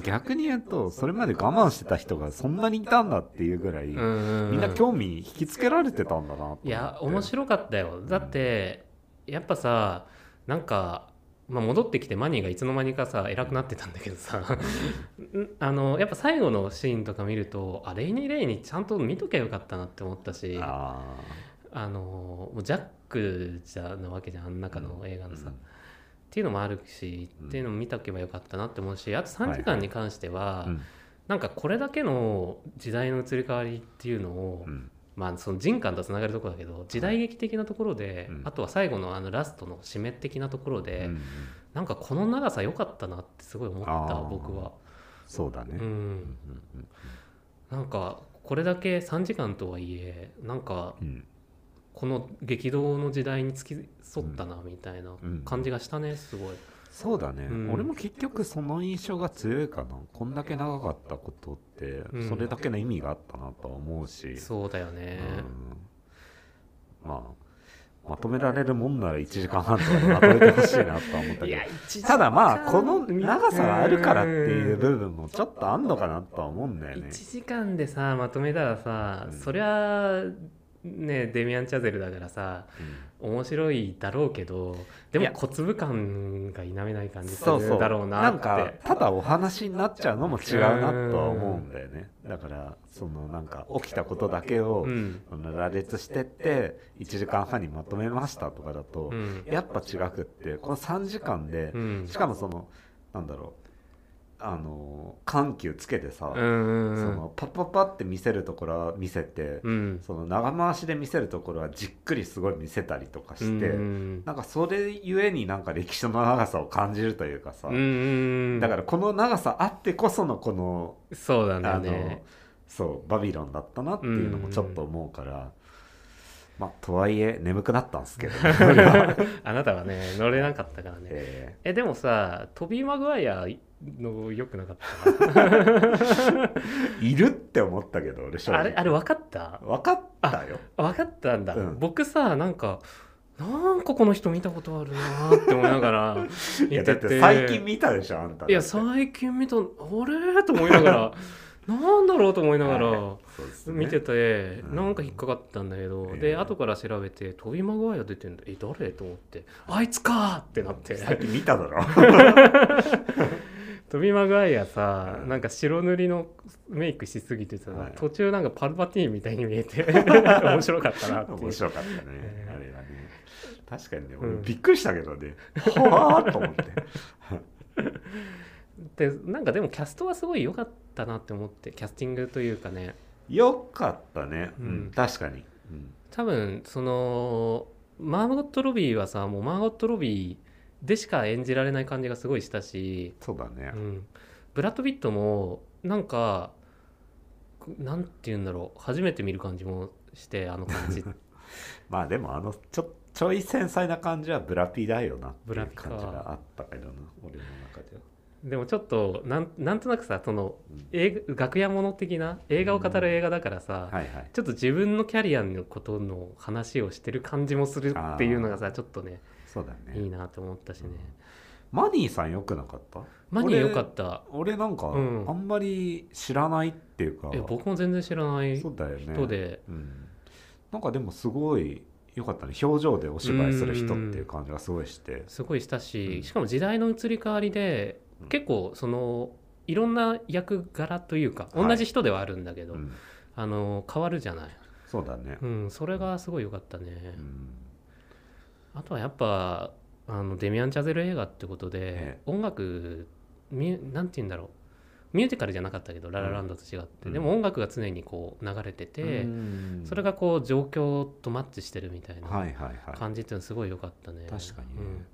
逆に言うとそれまで我慢してた人がそんなにいたんだっていうぐらいみうん。んな興味引きつけられてたんだなっていや面白かったよ。だってやっぱさなんかまあ、戻ってきてマニーがいつの間にかさ偉くなってたんだけどさ。ん あのやっぱ最後のシーンとか見るとあレイニー・レイにちゃんと見ときゃよかったなって思ったし。ああのもうジャックじゃなわけじゃんあの中の映画のさ、うん。っていうのもあるし、うんっていうのも見とけばよかったなって思うしあと3時間に関しては、あうん。なんかこれだけの時代の移り変わりっていうのを、うん。まあその人感とつながるところだけど時代劇的なところで、うん。あとは最後のあのラストの締め的なところで、うんなんかこの長さ良かったなってすごい思った僕は。そうだね。う、ん、うんなんかこれだけ3時間とはいえなんかこの激動の時代に付き添ったなみたいなうん。感じがしたねすごい。そうだね、うん。俺も結局その印象が強いかな。こんだけ長かったことってうん。それだけの意味があったなとは思うし、そうだよね。うん。まあまとめられるもんなら1時間半とかでまとめてほしいなとは思ったけど。ただまあこの長さがあるからっていう部分もちょっとあんのかなとは思うんだよね。1時間でさまとめたらさ、うん。そりゃねデミアン・チャゼルだからさ面白いだろうけどでも小粒感が否めない感じすそうそう。るだろうなって。なんかただお話になっちゃうのも違うなとは思うんだよね。だからそのなんか起きたことだけを羅列してって1時間半にまとめましたとかだとうん。やっぱ違くってこの3時間でうん。しかもそのなんだろうあの緩急つけてさ、うんうんそのパッパッパって見せるところは見せて、うん。その長回しで見せるところはじっくりすごい見せたりとかして、うんなんかそれゆえになんか歴史の長さを感じるというかさ、うんうんだからこの長さあってこそのこのそうだあの、よねそうバビロンだったなっていうのもちょっと思うから、まあとはいえ眠くなったんですけど、俺 はあなたはね乗れなかったからね。ええ。でもさトビー・マグワイアのよくなかった？ー いるって思ったけど俺正直。あれあれ分かった？分かったよ。分かったんだ、うん。僕さなんかなんかこの人見たことあるなーって思いながらいやだって見てて。最近見たでしょあんたいや最近見たあれ？と思いながら なんだろうと思いながら見てて、うん。なんか引っかかったんだけど、ええで後から調べてトビー・マグワイア出てんだ。え誰？と思って。あいつかーってなって。さっき見ただろ。トビー・マグワイアさ、うん。なんか白塗りのメイクしすぎてさ、はい。途中なんかパルパティーンみたいに見えて 面白かったなって面白かったね、えー。あれはね。確かにね、うん。俺びっくりしたけどね。はあと思ってでなんかでもキャストはすごい良かったなって思ってキャスティングというかね。よかったね、うん。うん確かに、うん。多分そのマーゴット・ロビーはさもうマーゴット・ロビーでしか演じられない感じがすごいしたし、そうだね。う、ん、ブラッド・ビットもなんかなんて言うんだろう。初めて見る感じもしてあの感じ。まあでもあのちょちょい繊細な感じはブラピだよなっていうブラピか感じがあったけどな俺の中ではでもちょっとなんなんとなくさそのうん。映画楽屋もの的な映画を語る映画だからさ、はいはい。ちょっと自分のキャリアのことの話をしてる感じもするっていうのがさちょっとねそうだね。いいなと思ったしね。マニーさんよくなかった？マニーよかった。俺なんか、うん。あんまり知らないっていうか。いや僕も全然知らないそうだよね。人で、うん、なんかでもすごい良かったね。表情でお芝居する人っていう感じがすごいして。すごいしたし、うん。しかも時代の移り変わりで、うん結構そのいろんな役柄というかはい。同じ人ではあるんだけど、うん。あの変わるじゃない、そうだね、うん、それがすごい良かったね、うん。あとはやっぱあのデミアン・チャゼル映画ってことで、え音楽ミュなんて言うんだろうミュージカルじゃなかったけど、ララランドと違って、うん。でも音楽が常にこう流れてて、うん。それがこう状況とマッチしてるみたいなはいはいはい。感じっていうのすごい良かったね。確かにね。うん。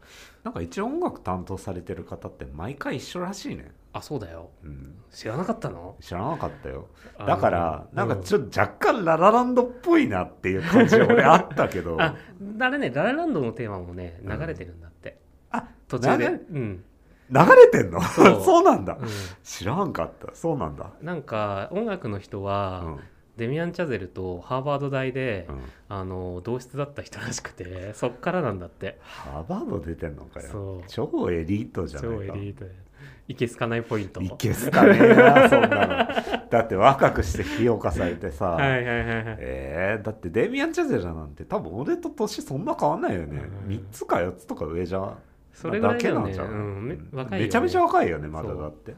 なんか一応音楽担当されてる方って毎回一緒らしいね、あそうだよ。うん、知らなかったの？知らなかったよ。だからなんかうんちょっと若干ララランドっぽいなっていう感じが俺あったけど。ああれねララランドのテーマもねうん流れてるんだって、あ途中で。うん、流れてんの？そう。そうなんだ。う知らんかった。そうなんだ。ん、なんか音楽の人うは、ん。デミアン・チャゼルとハーバード大で、うん。あの同室だった人らしくてそっからなんだって。ハーバード出てんのかよ。超エリートじゃない超エかリートで。いけすかないポイントいけすかねえなそんなの。だって若くして評価されてさ、はいはいはいはい。えー、だってデミアン・チャゼルなんて多分俺と年そんな変わんないよね、うん。3つか4つとか上じゃそれぐらいだよね。だけなんじゃんうん。め若いよね。めちゃめちゃ若いよねまだだって。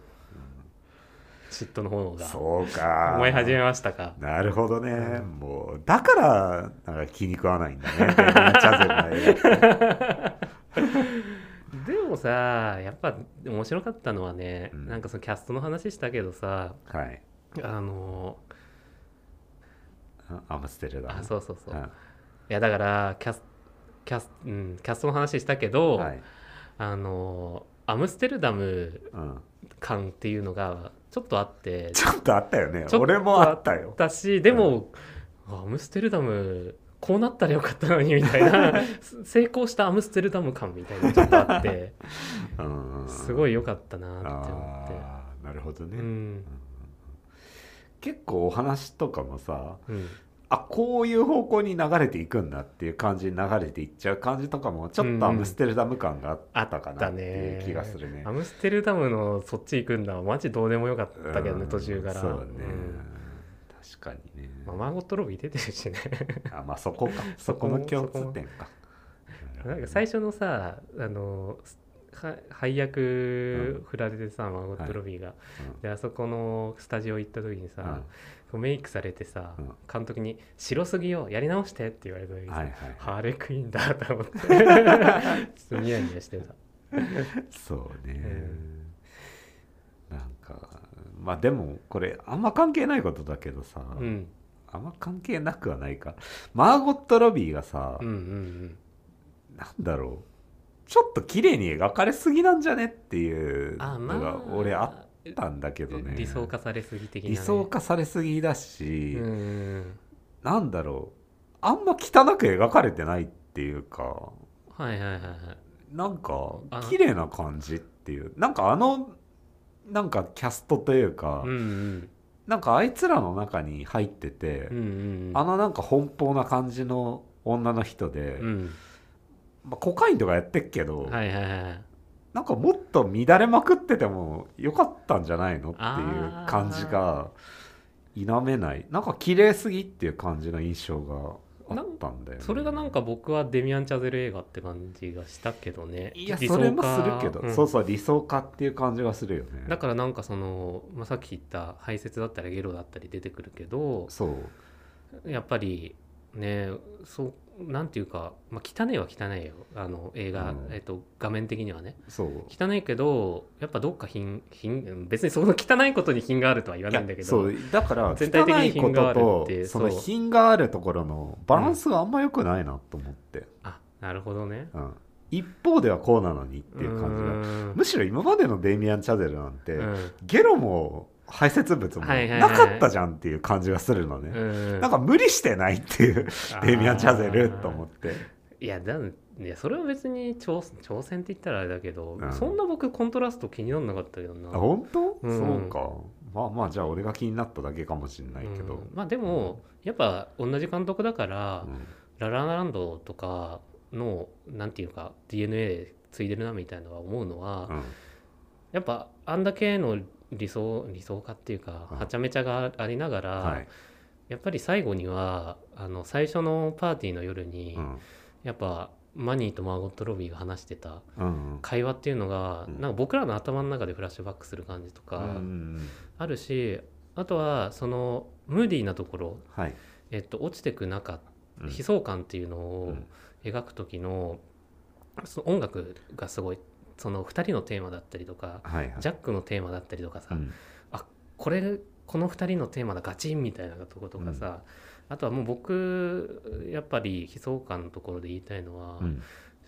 嫉妬の方が。そうか。思い始めましたか。なるほどね、もうだからなんか気に食わないんだね。でもさやっぱ面白かったのはね、うん。なんかそのキャストの話したけどさ画はい。あのアムステルダムあそうそうそう、うんいやだからキャスキャス,、うん、キャストの話したけど、はいあのアムステルダムうん、感っていうのがちょっっとあって。ちょっとあったよね。俺もあったよ。だしでも、あアムステルダムこうなったらよかったのにみたいな。成功したアムステルダム感みたいなのちょっとあって。うんすごい良かったなって思って。なるほどね、うん。結構お話とかもさうんあこういう方向に流れていくんだっていう感じに流れていっちゃう感じとかもちょっとアムステルダム感があったかなっていう気がするね。アムステルダムのそっち行くんだマジどうでもよかったけどねうん途中から。そうね、ん。確かにね。まあ、マーゴットロビー出てるしね。あまあそこか。そそこの共通点か。なんか最初のさあのは配役振られてさ、マーゴットロビーが、であそこのスタジオ行った時にさ、メイクされてさ、うん。監督に「白すぎよやり直して」って言われた時にさ、はいはいハーレークイーンだと思って。ちょっとニヤニヤしてた。そうね、なんかまあでもこれあんま関係ないことだけどさ、うん。あんま関係なくはないか。マーゴット・ロビーがさ、うんうん。なんだろうちょっと綺麗に描かれすぎなんじゃねっていうあのがまあ。俺あったんだけどね。理想化されすぎ的な、ね、理想化されすぎだし、うん。うんなんだろう。あんま汚く描かれてないっていうかはいはいはいはい。なんかあ綺麗な感じっていう。なんかあのなんかキャストというか、うんうん。なんかあいつらの中に入ってて、うんうん。あのなんか奔放な感じの女の人で、うんまあ、コカインとかやってっけど、はいはいはいなんかもっと乱れまくっててもよかったんじゃないの？っていう感じが否めない。なんか綺麗すぎっていう感じの印象があったんだよね。それがなんか僕はデミアン・チャゼル映画って感じがしたけどね。いやそれもするけど、うん。そうそう理想化っていう感じがするよね。だからなんかその、まあ、さっき言った排泄だったりゲロだったり出てくるけどそう。やっぱりねそうなんていうか、まあ、汚いは汚いよ。あの映画、うん。えっと、画面的にはね。そう。汚いけどやっぱどっか品品別にその汚いことに品があるとは言わないんだけどそう。だから全体的に品があるとってとその品があるところのバランスがあんま良くないなと思って、あなるほどね。うん。一方ではこうなのにっていう感じが。がむしろ今までのデイミアン・チャゼルなんて、うん。ゲロも排泄物もはいはいはい。なかったじゃんっていう感じがするのね、うん。なんか無理してないっていうデイミアン・チャゼルと思って。いやだいやそれは別に挑挑戦って言ったらあれだけど、うん。そんな僕コントラスト気にならなかったけどな。あ本当、うん。そうか。まあまあじゃあ俺が気になっただけかもしれないけど、うんまあでもやっぱ同じ監督だから、うん。ララランドとかのなんていうか DNA ついでるなみたいなのは思うのは、うん。やっぱあんだけの理想理想化っていうか、うん。はちゃめちゃがありながら、はい。やっぱり最後にはあの最初のパーティーの夜に、うん。やっぱマニーとマーゴット・ロビーが話してたうん会話っていうのが、うん。なんか僕らの頭の中でフラッシュバックする感じとかうんあるし、あとはそのムーディーなところ、はい、えっと、落ちてく中うん。悲壮感っていうのうをん。描く時のその音楽がすごいその2人のテーマだったりとかはいはい。ジャックのテーマだったりとかさ、うん。これこの2人のテーマだガチンみたいなとことかさ、あとはもう僕やっぱり悲壮感のところで言いたいのは、うん。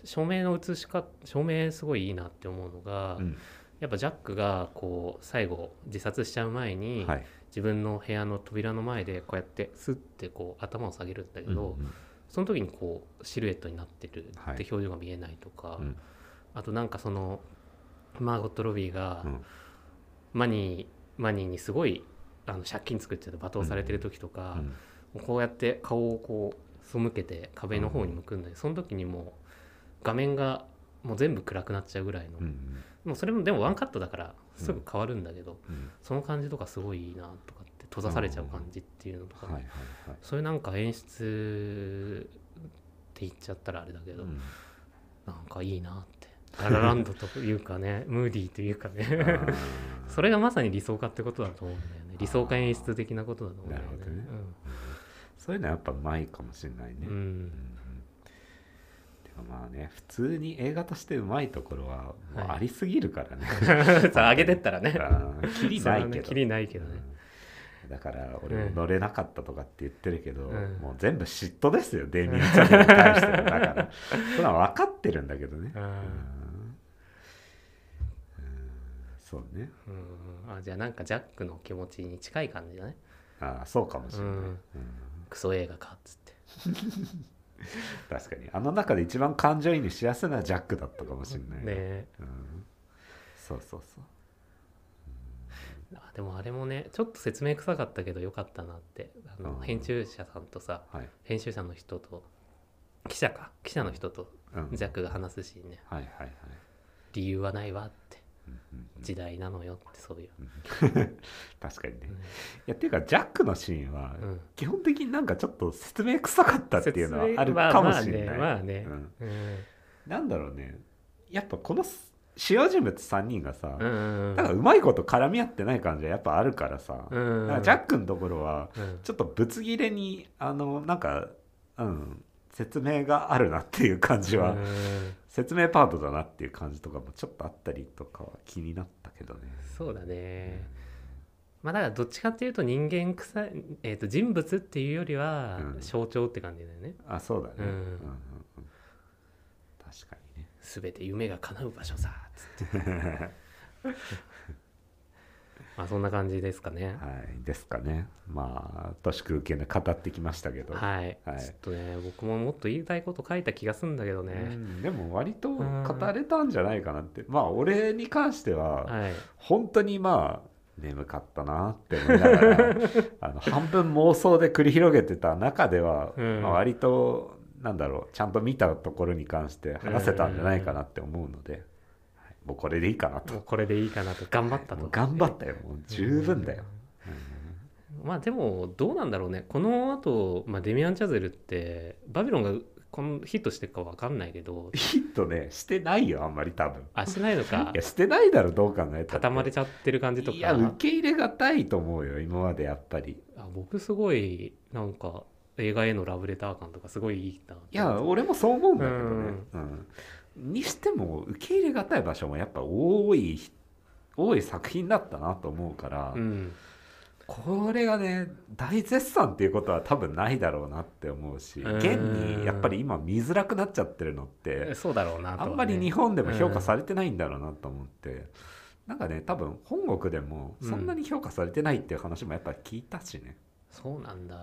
照明の映し方照明すごいいいなって思うのが、うん。やっぱジャックがこう最後自殺しちゃう前に、はい。自分の部屋の扉の前でこうやってスッてこう頭を下げるんだけど、うんその時にこうシルエットになってるはい。で表情が見えないとか、うんあとなんかそのマーゴット・ロビーがうん。マニーマニーにすごいあの借金作ってて罵倒されてる時とか、こうやって顔をこう背けて壁の方に向くんだけど、その時にもう画面がもう全部暗くなっちゃうぐらいの、うんもうそれもでもワンカットだからすぐ変わるんだけど、うん。その感じとかすごいいいなとかって閉ざされちゃう感じっていうのとか、そういうなんか演出って言っちゃったらあれだけど、うん。なんかいいなってララランドというかね ムーディーというかね。それがまさに理想化ってことだと思うんだよね。理想化演出的なことだと思うんだよね。なるほどね。そういうのはやっぱうまいかもしれないね、うん、うん。でもまあね普通に映画としてうまいところはもうはい。ありすぎるからね、さあ上げてったらね。あーキリないけど。ねないけどね。うん。だから俺も乗れなかったとかって言ってるけど、うん。もう全部嫉妬ですよデミアン・チャに対しての。だからそれは分かってるんだけどね、うんうんうんそうね。うん。あじゃあなんかジャックの気持ちに近い感じだね。ああそうかもしれない、うん。うん。クソ映画かっつって。確かに。あの中で一番感情移入しやすいのはジャックだったかもしれない、ねうん、そうそうそう。あでもあれもねちょっと説明臭かったけどよかったなって。あのうん。編集者さんとさはい、編集者の人と記者か。記者の人とうん、ジャックが話すシーンね。はいはいはい。理由はないわって時代なのよってそういう、確かにね、うんいやっていうかジャックのシーンは基本的になんかちょっと説明臭かったっていうのはあるかもしれない、まあまあねまあねなんだろうねやっぱこの主要人物3人がさ、うんうんなんかうまいこと絡み合ってない感じはやっぱあるからさ、うんうんなんかジャックのところはちょっとぶつ切れにあのなんかうん説明があるなっていう感じは、うん説明パートだなっていう感じとかもちょっとあったりとかは気になったけどね。そうだね。まあだからどっちかっていうと人間臭い、えー、と人物っていうよりはうん。象徴って感じだよね、あそうだね、うん。うんうんうん。確かにね。全て夢が叶う場所さつって まあそんな感じですかね。はいですかね。まあとしく受けで語ってきましたけど、はい、はい。ちょっとね僕ももっと言いたいこと書いた気がするんだけどうね、んでも割と語れたんじゃないかなって、まあ俺に関してははい。本当にまあ眠かったなって思いながら あの半分妄想で繰り広げてた中では、うん。まあ、割となんだろうちゃんと見たところに関して話せたんじゃないかなって思うので、はいもうこれでいいかなと。もうこれでいいかなと。頑張ったと。頑張ったよ。もう十分だよ、まあでもどうなん。だろうねこの後、まあデミアン・チャゼルってバビロンがこのヒットしてるか分かん。ないけどヒットねしてないよあん。まり多分あしてないのかいやしてないだろどう考えたって畳まれちゃってる感じとかいや受け入れがたいと思うよ今までやっぱりあ僕すごいなん。か映画へのラブレター感とかすごいいいな。いや俺もそう思うん。だけどね、うんにしても受け入れがたい場所もやっぱ多い多い作品だったなと思うから、うん。これがね大絶賛っていうことは多分ないだろうなって思うしうん現にやっぱり今見づらくなっちゃってるのってそうだろうなね、あんまり日本でも評価されてないんだろうなと思って、なんかね多分本国でもそんなに評価されてないっていう話もやっぱ聞いたしね、そうなんだ。う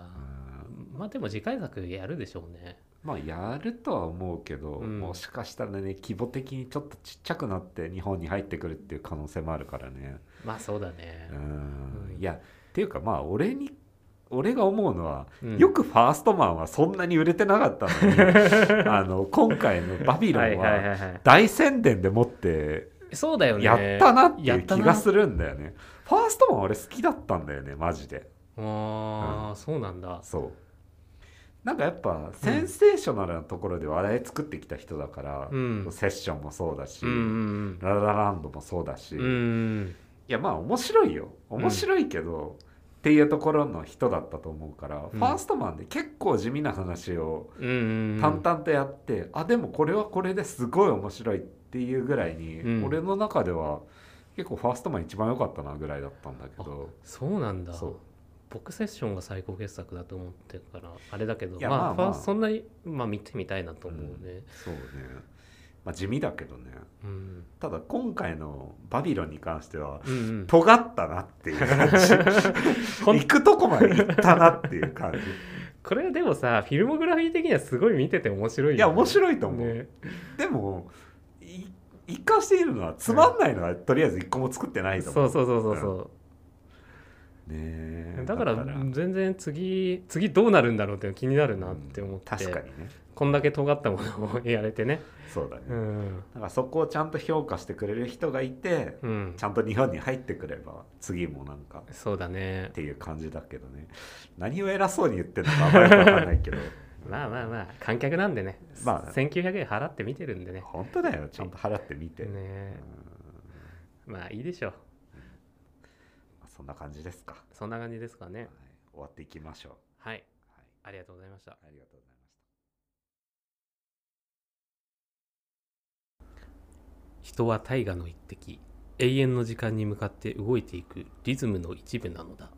んまあでも次回作やるでしょうね。まあやるとは思うけど、うん。もしかしたらね規模的にちょっとちっちゃくなって日本に入ってくるっていう可能性もあるからね。まあそうだね。う。ん。うん。いやっていうかまあ俺に俺が思うのは、うん。よくファーストマンはそんなに売れてなかったのに あの今回の「バビロン」はいはいはいははい。大宣伝でもってそうだよね。やったなっていう気がするんだよね。ファーストマン俺好きだったんだよねマジで。ああ、そうなんだ。そうなんかやっぱセンセーショナルなところで話題作ってきた人だから、うんセッションもそうだし、うんうんララランドもそうだし、うん。うん。いやまあ面白いよ面白いけど、っていうところの人だったと思うから、ファーストマンで結構地味な話をうんうん。淡々とやって、あでもこれはこれですごい面白いっていうぐらいに、うん俺の中では結構ファーストマン一番良かったなぐらいだったんだけどそうなんだ。僕セッションが最高傑作だと思ってるからあれだけどまあ、まあまあ。そんなに、まあ、見てみたいなと思うね、そうね。まあ地味だけどね。うん。ただ今回の「バビロン」に関してはうんうん、尖ったなっていう感じ。行くとこまで行ったなっていう感じ。これでもさフィルモグラフィー的にはすごい見てて面白いよ、ね、いや面白いと思う、ね。でもい一貫しているのはつまんないのはとりあえず一個も作ってないと思う、そうそうそうそうそう、ね。えだから。全然次次どうなるんだろうって気になるなって思って、確かにね。こんだけ尖ったものをやれてね。そうだね、うん、だからそこをちゃんと評価してくれる人がいてうん。ち、ゃんと日本に入ってくれば次もなんかそうだね。っていう感じだけどね。何を偉そうに言ってるのかあんまりよくわかんないけど、まあまあまあ観客なんでね、まあ。1900円払って見てるんでね。本当だよ。ちゃんと払ってみて、ね。まあいいでしょう。まあそんな感じですか、そんな感じですかね。はい、終わっていきましょう、はい。はい、ありがとうございました。ありがとうございました。人は大河の一滴永遠の時間に向かって動いていくリズムの一部なのだ。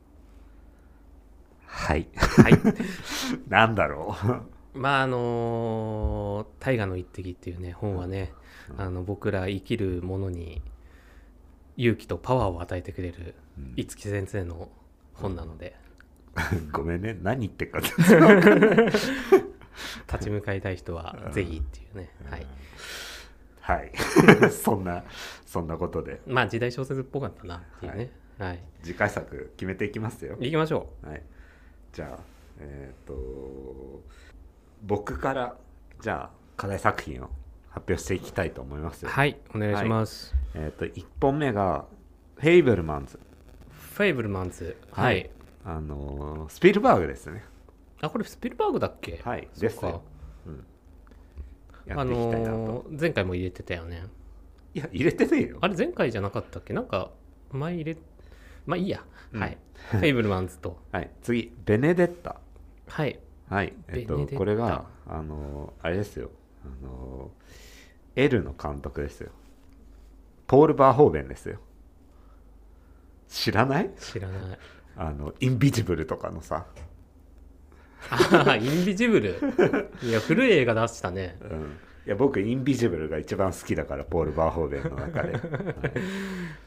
はい。はい。なんだろまああの「大河の一滴」っていうね本はね、うん。あの僕ら生きるものに勇気とパワーを与えてくれる五木先生の本なので、ごめんね。何言ってっか。立ち向かいたい人はぜひっていうね、はい、はい。そんなそんなことで。まあ時代小説っぽかったなっていうね。はい、次回作決めていきますよ。行きましょはい。じゃあえっ、と僕からじゃあ課題作品を発表していきたいと思いますはいお願いします、えっ、と1本目が「フェイブルマンズ。フェイブルマンズ。はい、はい」あのースピルバーグですね。あこれスピルバーグだっけ？はいですよ、うん、やあのー前回も入れてたよね。いや入れてねえよ。あれ前回じゃなかったっけ？なんか前入れまあいいや、うん。はい。フェイブルマンズと。はい。次ベネデッタ。はい。はい。えっ、とこれがあのーあれですよ。あのー、L の監督ですよ。ポール・バーホーベンですよ。知らない？知らない。あのインビジブルとかのさ、ああインビジブル？いや古い映画出したね。うん、いや僕インビジブルが一番好きだからポール・バーホーベンの中で、はい。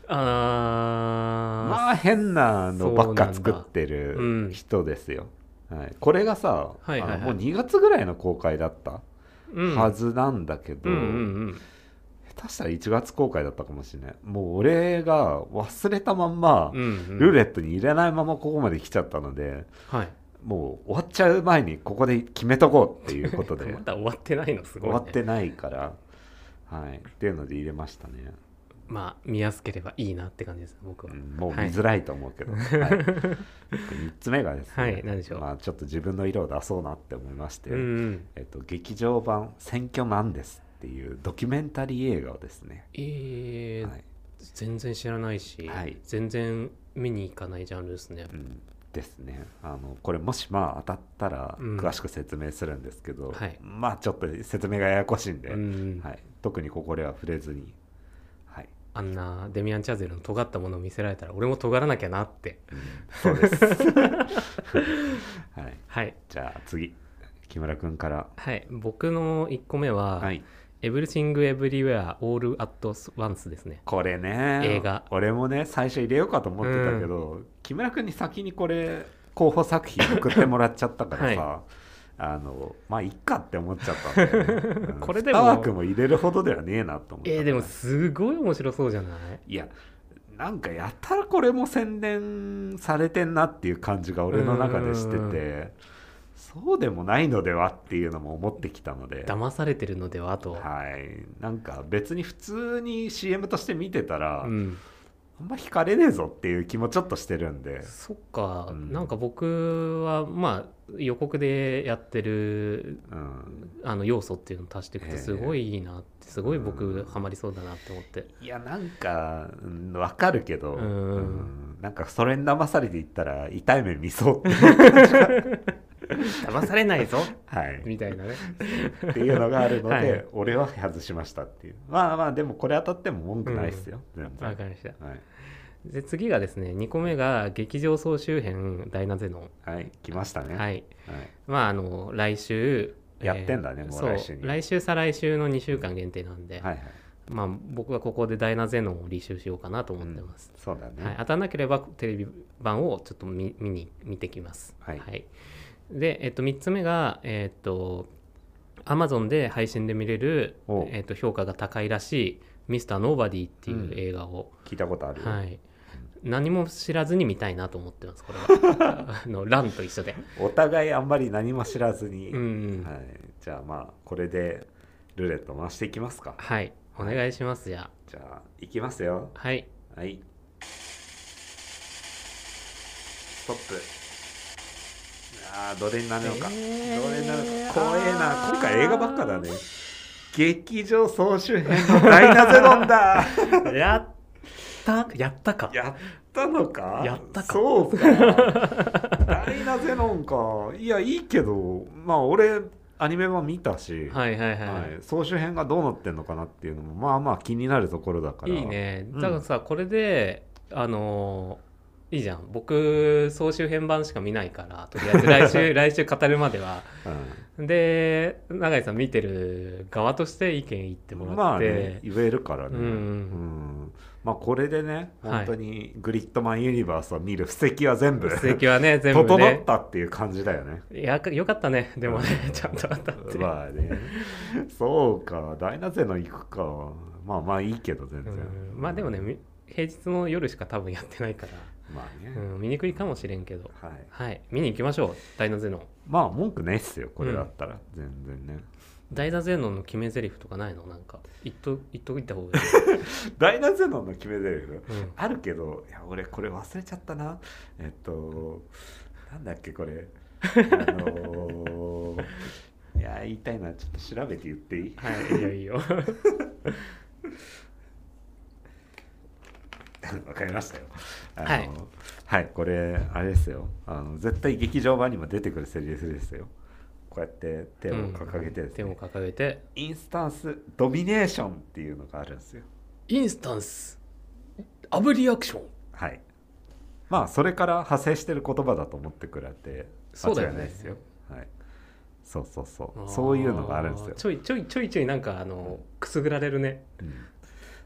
あまあ変なのばっか作ってる人ですよ、はい、これがさ、はいはいはい。もう2月ぐらいの公開だった？うんはずなんだけど、下手したら1月公開だったかもしれない。もう俺が忘れたまんま、うんうん。ルーレットに入れないままここまで来ちゃったのではい。もう終わっちゃう前にここで決めとこうっていうことで。まだ終わってないのすごい、ね、終わってないから、はい、っていうので入れましたね、まあ見やすければいいなって感じです僕は、うんもう見づらいと思うけど、はい。3つ目がですね、はい何でしょう？まあ、ちょっと自分の色を出そうなって思いまして、うんうん。えっと、劇場版「選挙なんです」っていうドキュメンタリー映画をですね、えーはい。全然知らないし、はい。全然見に行かないジャンルですね。うん、ですね。あのこれもしまあ当たったらうん。詳しく説明するんですけど、はい。まあちょっと説明がややこしいんで、うんはい、特にここでは触れずに、はい、あんなデミアン・チャゼルの尖ったものを見せられたら俺も尖らなきゃなって。そうです、はい、はい。じゃあ次木村君から。はい。僕の1個目は、はい。エブリシング・エブリウェア・オール・アット・ワンスですね。これね。映画。俺もね最初入れようかと思ってたけど、木村君に先にこれ候補作品送ってもらっちゃったからさ、はあのまあいっかって思っちゃったんだよね、うんこれでも。二枠も入れるほどではねえなと思ったえー、でもすごい面白そうじゃない？いやなんかやたらこれも宣伝されてんなっていう感じが俺の中でしてうん。てそうでもないのではっていうのも思ってきたので。騙されてるのではと、はい。なんか別に普通に CM として見てたら、うん、あんま惹かれねえぞっていう気もちょっとしてるんで。そっか、うん。なんか僕はまあ予告でやってるうん。あの要素っていうのを足していくええ。とすごいいいなってすごい僕うん。ハマりそうだなって思って。いやなんかうんわかるけど、うん。うん。なんかそれに騙されていったら痛い目見そうって。騙されないぞ。はい。みたいなね。っていうのがあるので、はい。俺は外しましたっていう。まあまあでもこれ当たっても文句ないっすよ、全然。わかりました。はい、で次がですね2個目が劇場総集編ダイナゼノン。はい、来ましたね。はい。はい。まああの来週やってんだねもうそう来週に。来週再来週の2週間限定なんで、はいはい。まあ僕はここでダイナゼノンを履修しようかなと思ってます、そうだね、はい、当たらなければテレビ版をちょっと見見に見てきます。はい。で、えっと、3つ目が、えっと、Amazon で配信で見れるお、えっと、評価が高いらしい「ミスターノーバディっていう映画を、聞いたことあるよ、はい、何も知らずに見たいなと思ってます、これは。あのランと一緒で。お互いあんまり何も知らずに、うん、はい、じゃあまあこれでルーレット回していきますか。はい、お願いします、じゃじゃあいきますよ。あ。はい。はい。ストップ。ああーどれになるのか、えー。どれになるのか。怖えな。今回映画ばっかだね。劇場総集編のダイナゼノンだ。やった？やったか？やったのか？やったか。そうか。ダイナゼノンか。いやいいけどまあ俺アニメ版見たし、はいはいはい、はい。総集編がどうなってんのかなっていうのもまあまあ気になるところだから。いいね。うん。だからさ、これであのーいいじゃん。僕総集編版しか見ないからとりあえず来週 来週語るまでは。で永井さん見てる側として意見言ってもらって、まあね言えるからね、うん。うんまあこれでねはい。本当にグリッドマンユニバースを見る布石は全部布石はね 全部整っねたっていう感じだよね。いやよかったね。でもね ちゃんと当たって、まあね。そうか。ダイナゼノ行くか。まあまあいいけど全然、うん。まあでもねみ平日の夜しか多分やってないから、まあね、うん、見にくいかもしれんけど。はい。はい。見に行きましょう。ダイナゼノンまあ文句ないっすよ。これだったら、全然ね。ダイナゼノンの決め台詞とかないの？なんか言っと言っといた方がいい、ダイナゼノンの決め台詞。うん。あるけどいや俺これ忘れちゃったな。えっとなんだっけこれ。あのーいや言いたいなちょっと調べて言っていい？はいいいよいいよ。わかりましたよ。あのはい。はいこれあれですよ。あの絶対劇場版にも出てくるセリフですよこうやって手を掲げてですね、手を掲げて。インスタンスドミネーションっていうのがあるんですよ。インスタンス？アブリアクション？はい。まあそれから派生してる言葉だと思ってくれて間違いないですよ。はい。そうそうそう。そういうのがあるんですよ。ちょいちょいちょいちょいなんかあのくすぐられるね。うん。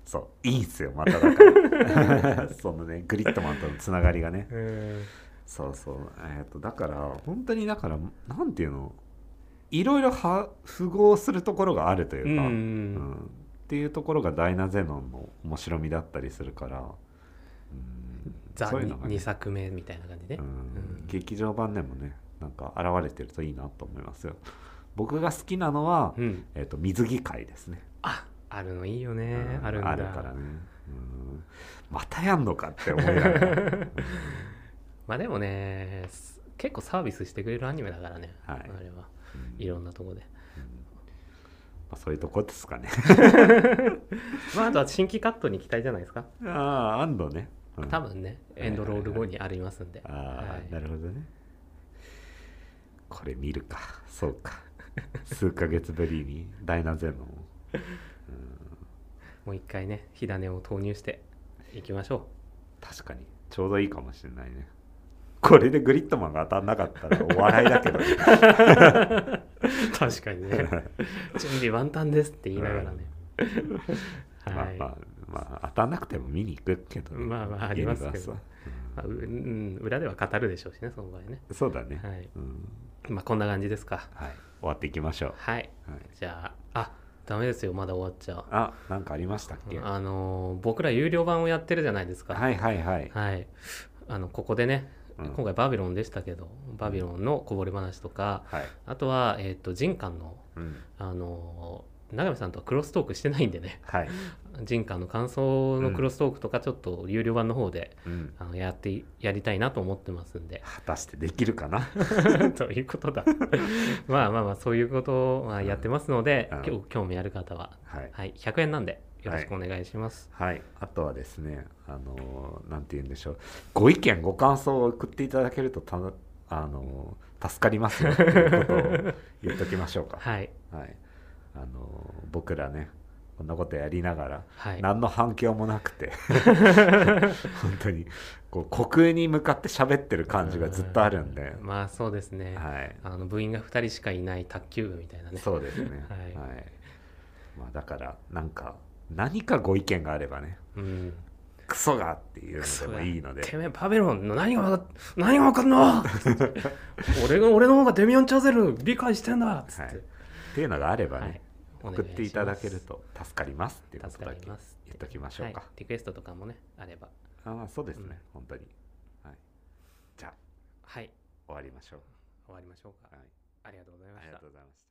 そう。いいんすよまただから。そのねグリッドマンとのつながりがね。うん。そうそう。えっ、とだから本当にだからなんていうの？いろいろは符合するところがあるというか、うんうんっていうところがダイナゼノンの面白みだったりするから、うん。ザそういうね。2作目みたいな感じねうん。うん。劇場版でもねなんか現れてるといいなと思いますよ。僕が好きなのは、うん。えっと水着会ですね。ああるのいいよね。うん。あるんだ。あるからね、うん。またやんのかって思いながら、まあでもねす結構サービスしてくれるアニメだからね。はい。あれは。うんいろんなとこで。まあ、そういうとこですかね。まああとは新規カットに期待じゃないですか。ああ安藤ね、うん。多分ねエンドロール後にありますんで。ああ、はい。なるほどね。これ見るか。そうか。数ヶ月ぶりにダイナゼノンをもう一回ね火種を投入していきましょ確かに。ちょうどいいかもしれないねこれでグリッドマンが当たんなかったらお笑いだけど確かにね。準備万端ですって言いながらね。はい。まあまあまあ当たんなくても見に行くけどね、まあまあありますけど。まあううん、裏では語るでしょうしねその場合ね。うんそうだね、はい。うん。まあこんな感じですか。はい、終わっていきましょう、はい。はい、じゃああダメですよ。まだ終わっちゃう。あなんかありましたっけ、あのー僕ら有料版をやってるじゃないですか。はいはいはい、はい。あのここでね、うん。今回バビロンでしたけどバビロンのこぼれ話とかはい。あとは、えっと人館のうん。あのー永見さんとはクロストークしてないんでね。はい、人館の感想のクロストークとかちょっと有料版の方で、うん、あのやってやりたいなと思ってますんで。果たしてできるかな？ということだ。まあまあまあそういうことをまあやってますので、うん。今日興味ある方は、はい。はい、100円なんでよろしくお願いします、はい、あとはですね、あのーなんて言うんでしょう、ご意見、ご感想を送っていただけるとたの、あのー助かりますよ。ということを言っときましょうか。はい。はい、あのー僕らね、こんなことやりながら、はい。何の反響もなくて、本当にこう虚空に向かって喋ってる感じがずっとあるんで、まあそうですね、はい、あの部員が2人しかいない卓球部みたいなね。そうですね。はい。まあ、だから、なんか、何かご意見があればね、うん。クソがっていうのでもいいので。てめえバビロンの何がわか何がわかんの？俺が俺の方がデミオン・チャゼル理解してんだ。っつって、はい。っていうのがあればね、はい。送っていただけると助かりますっていうこと助だけかります言っときましょうか。はい、リクエストとかもねあれば。ああそうですね、うん。本当に、はい、じゃあはい。終わりましょう、終わりましょうか。はい、ありがとうございました。ありがとうございました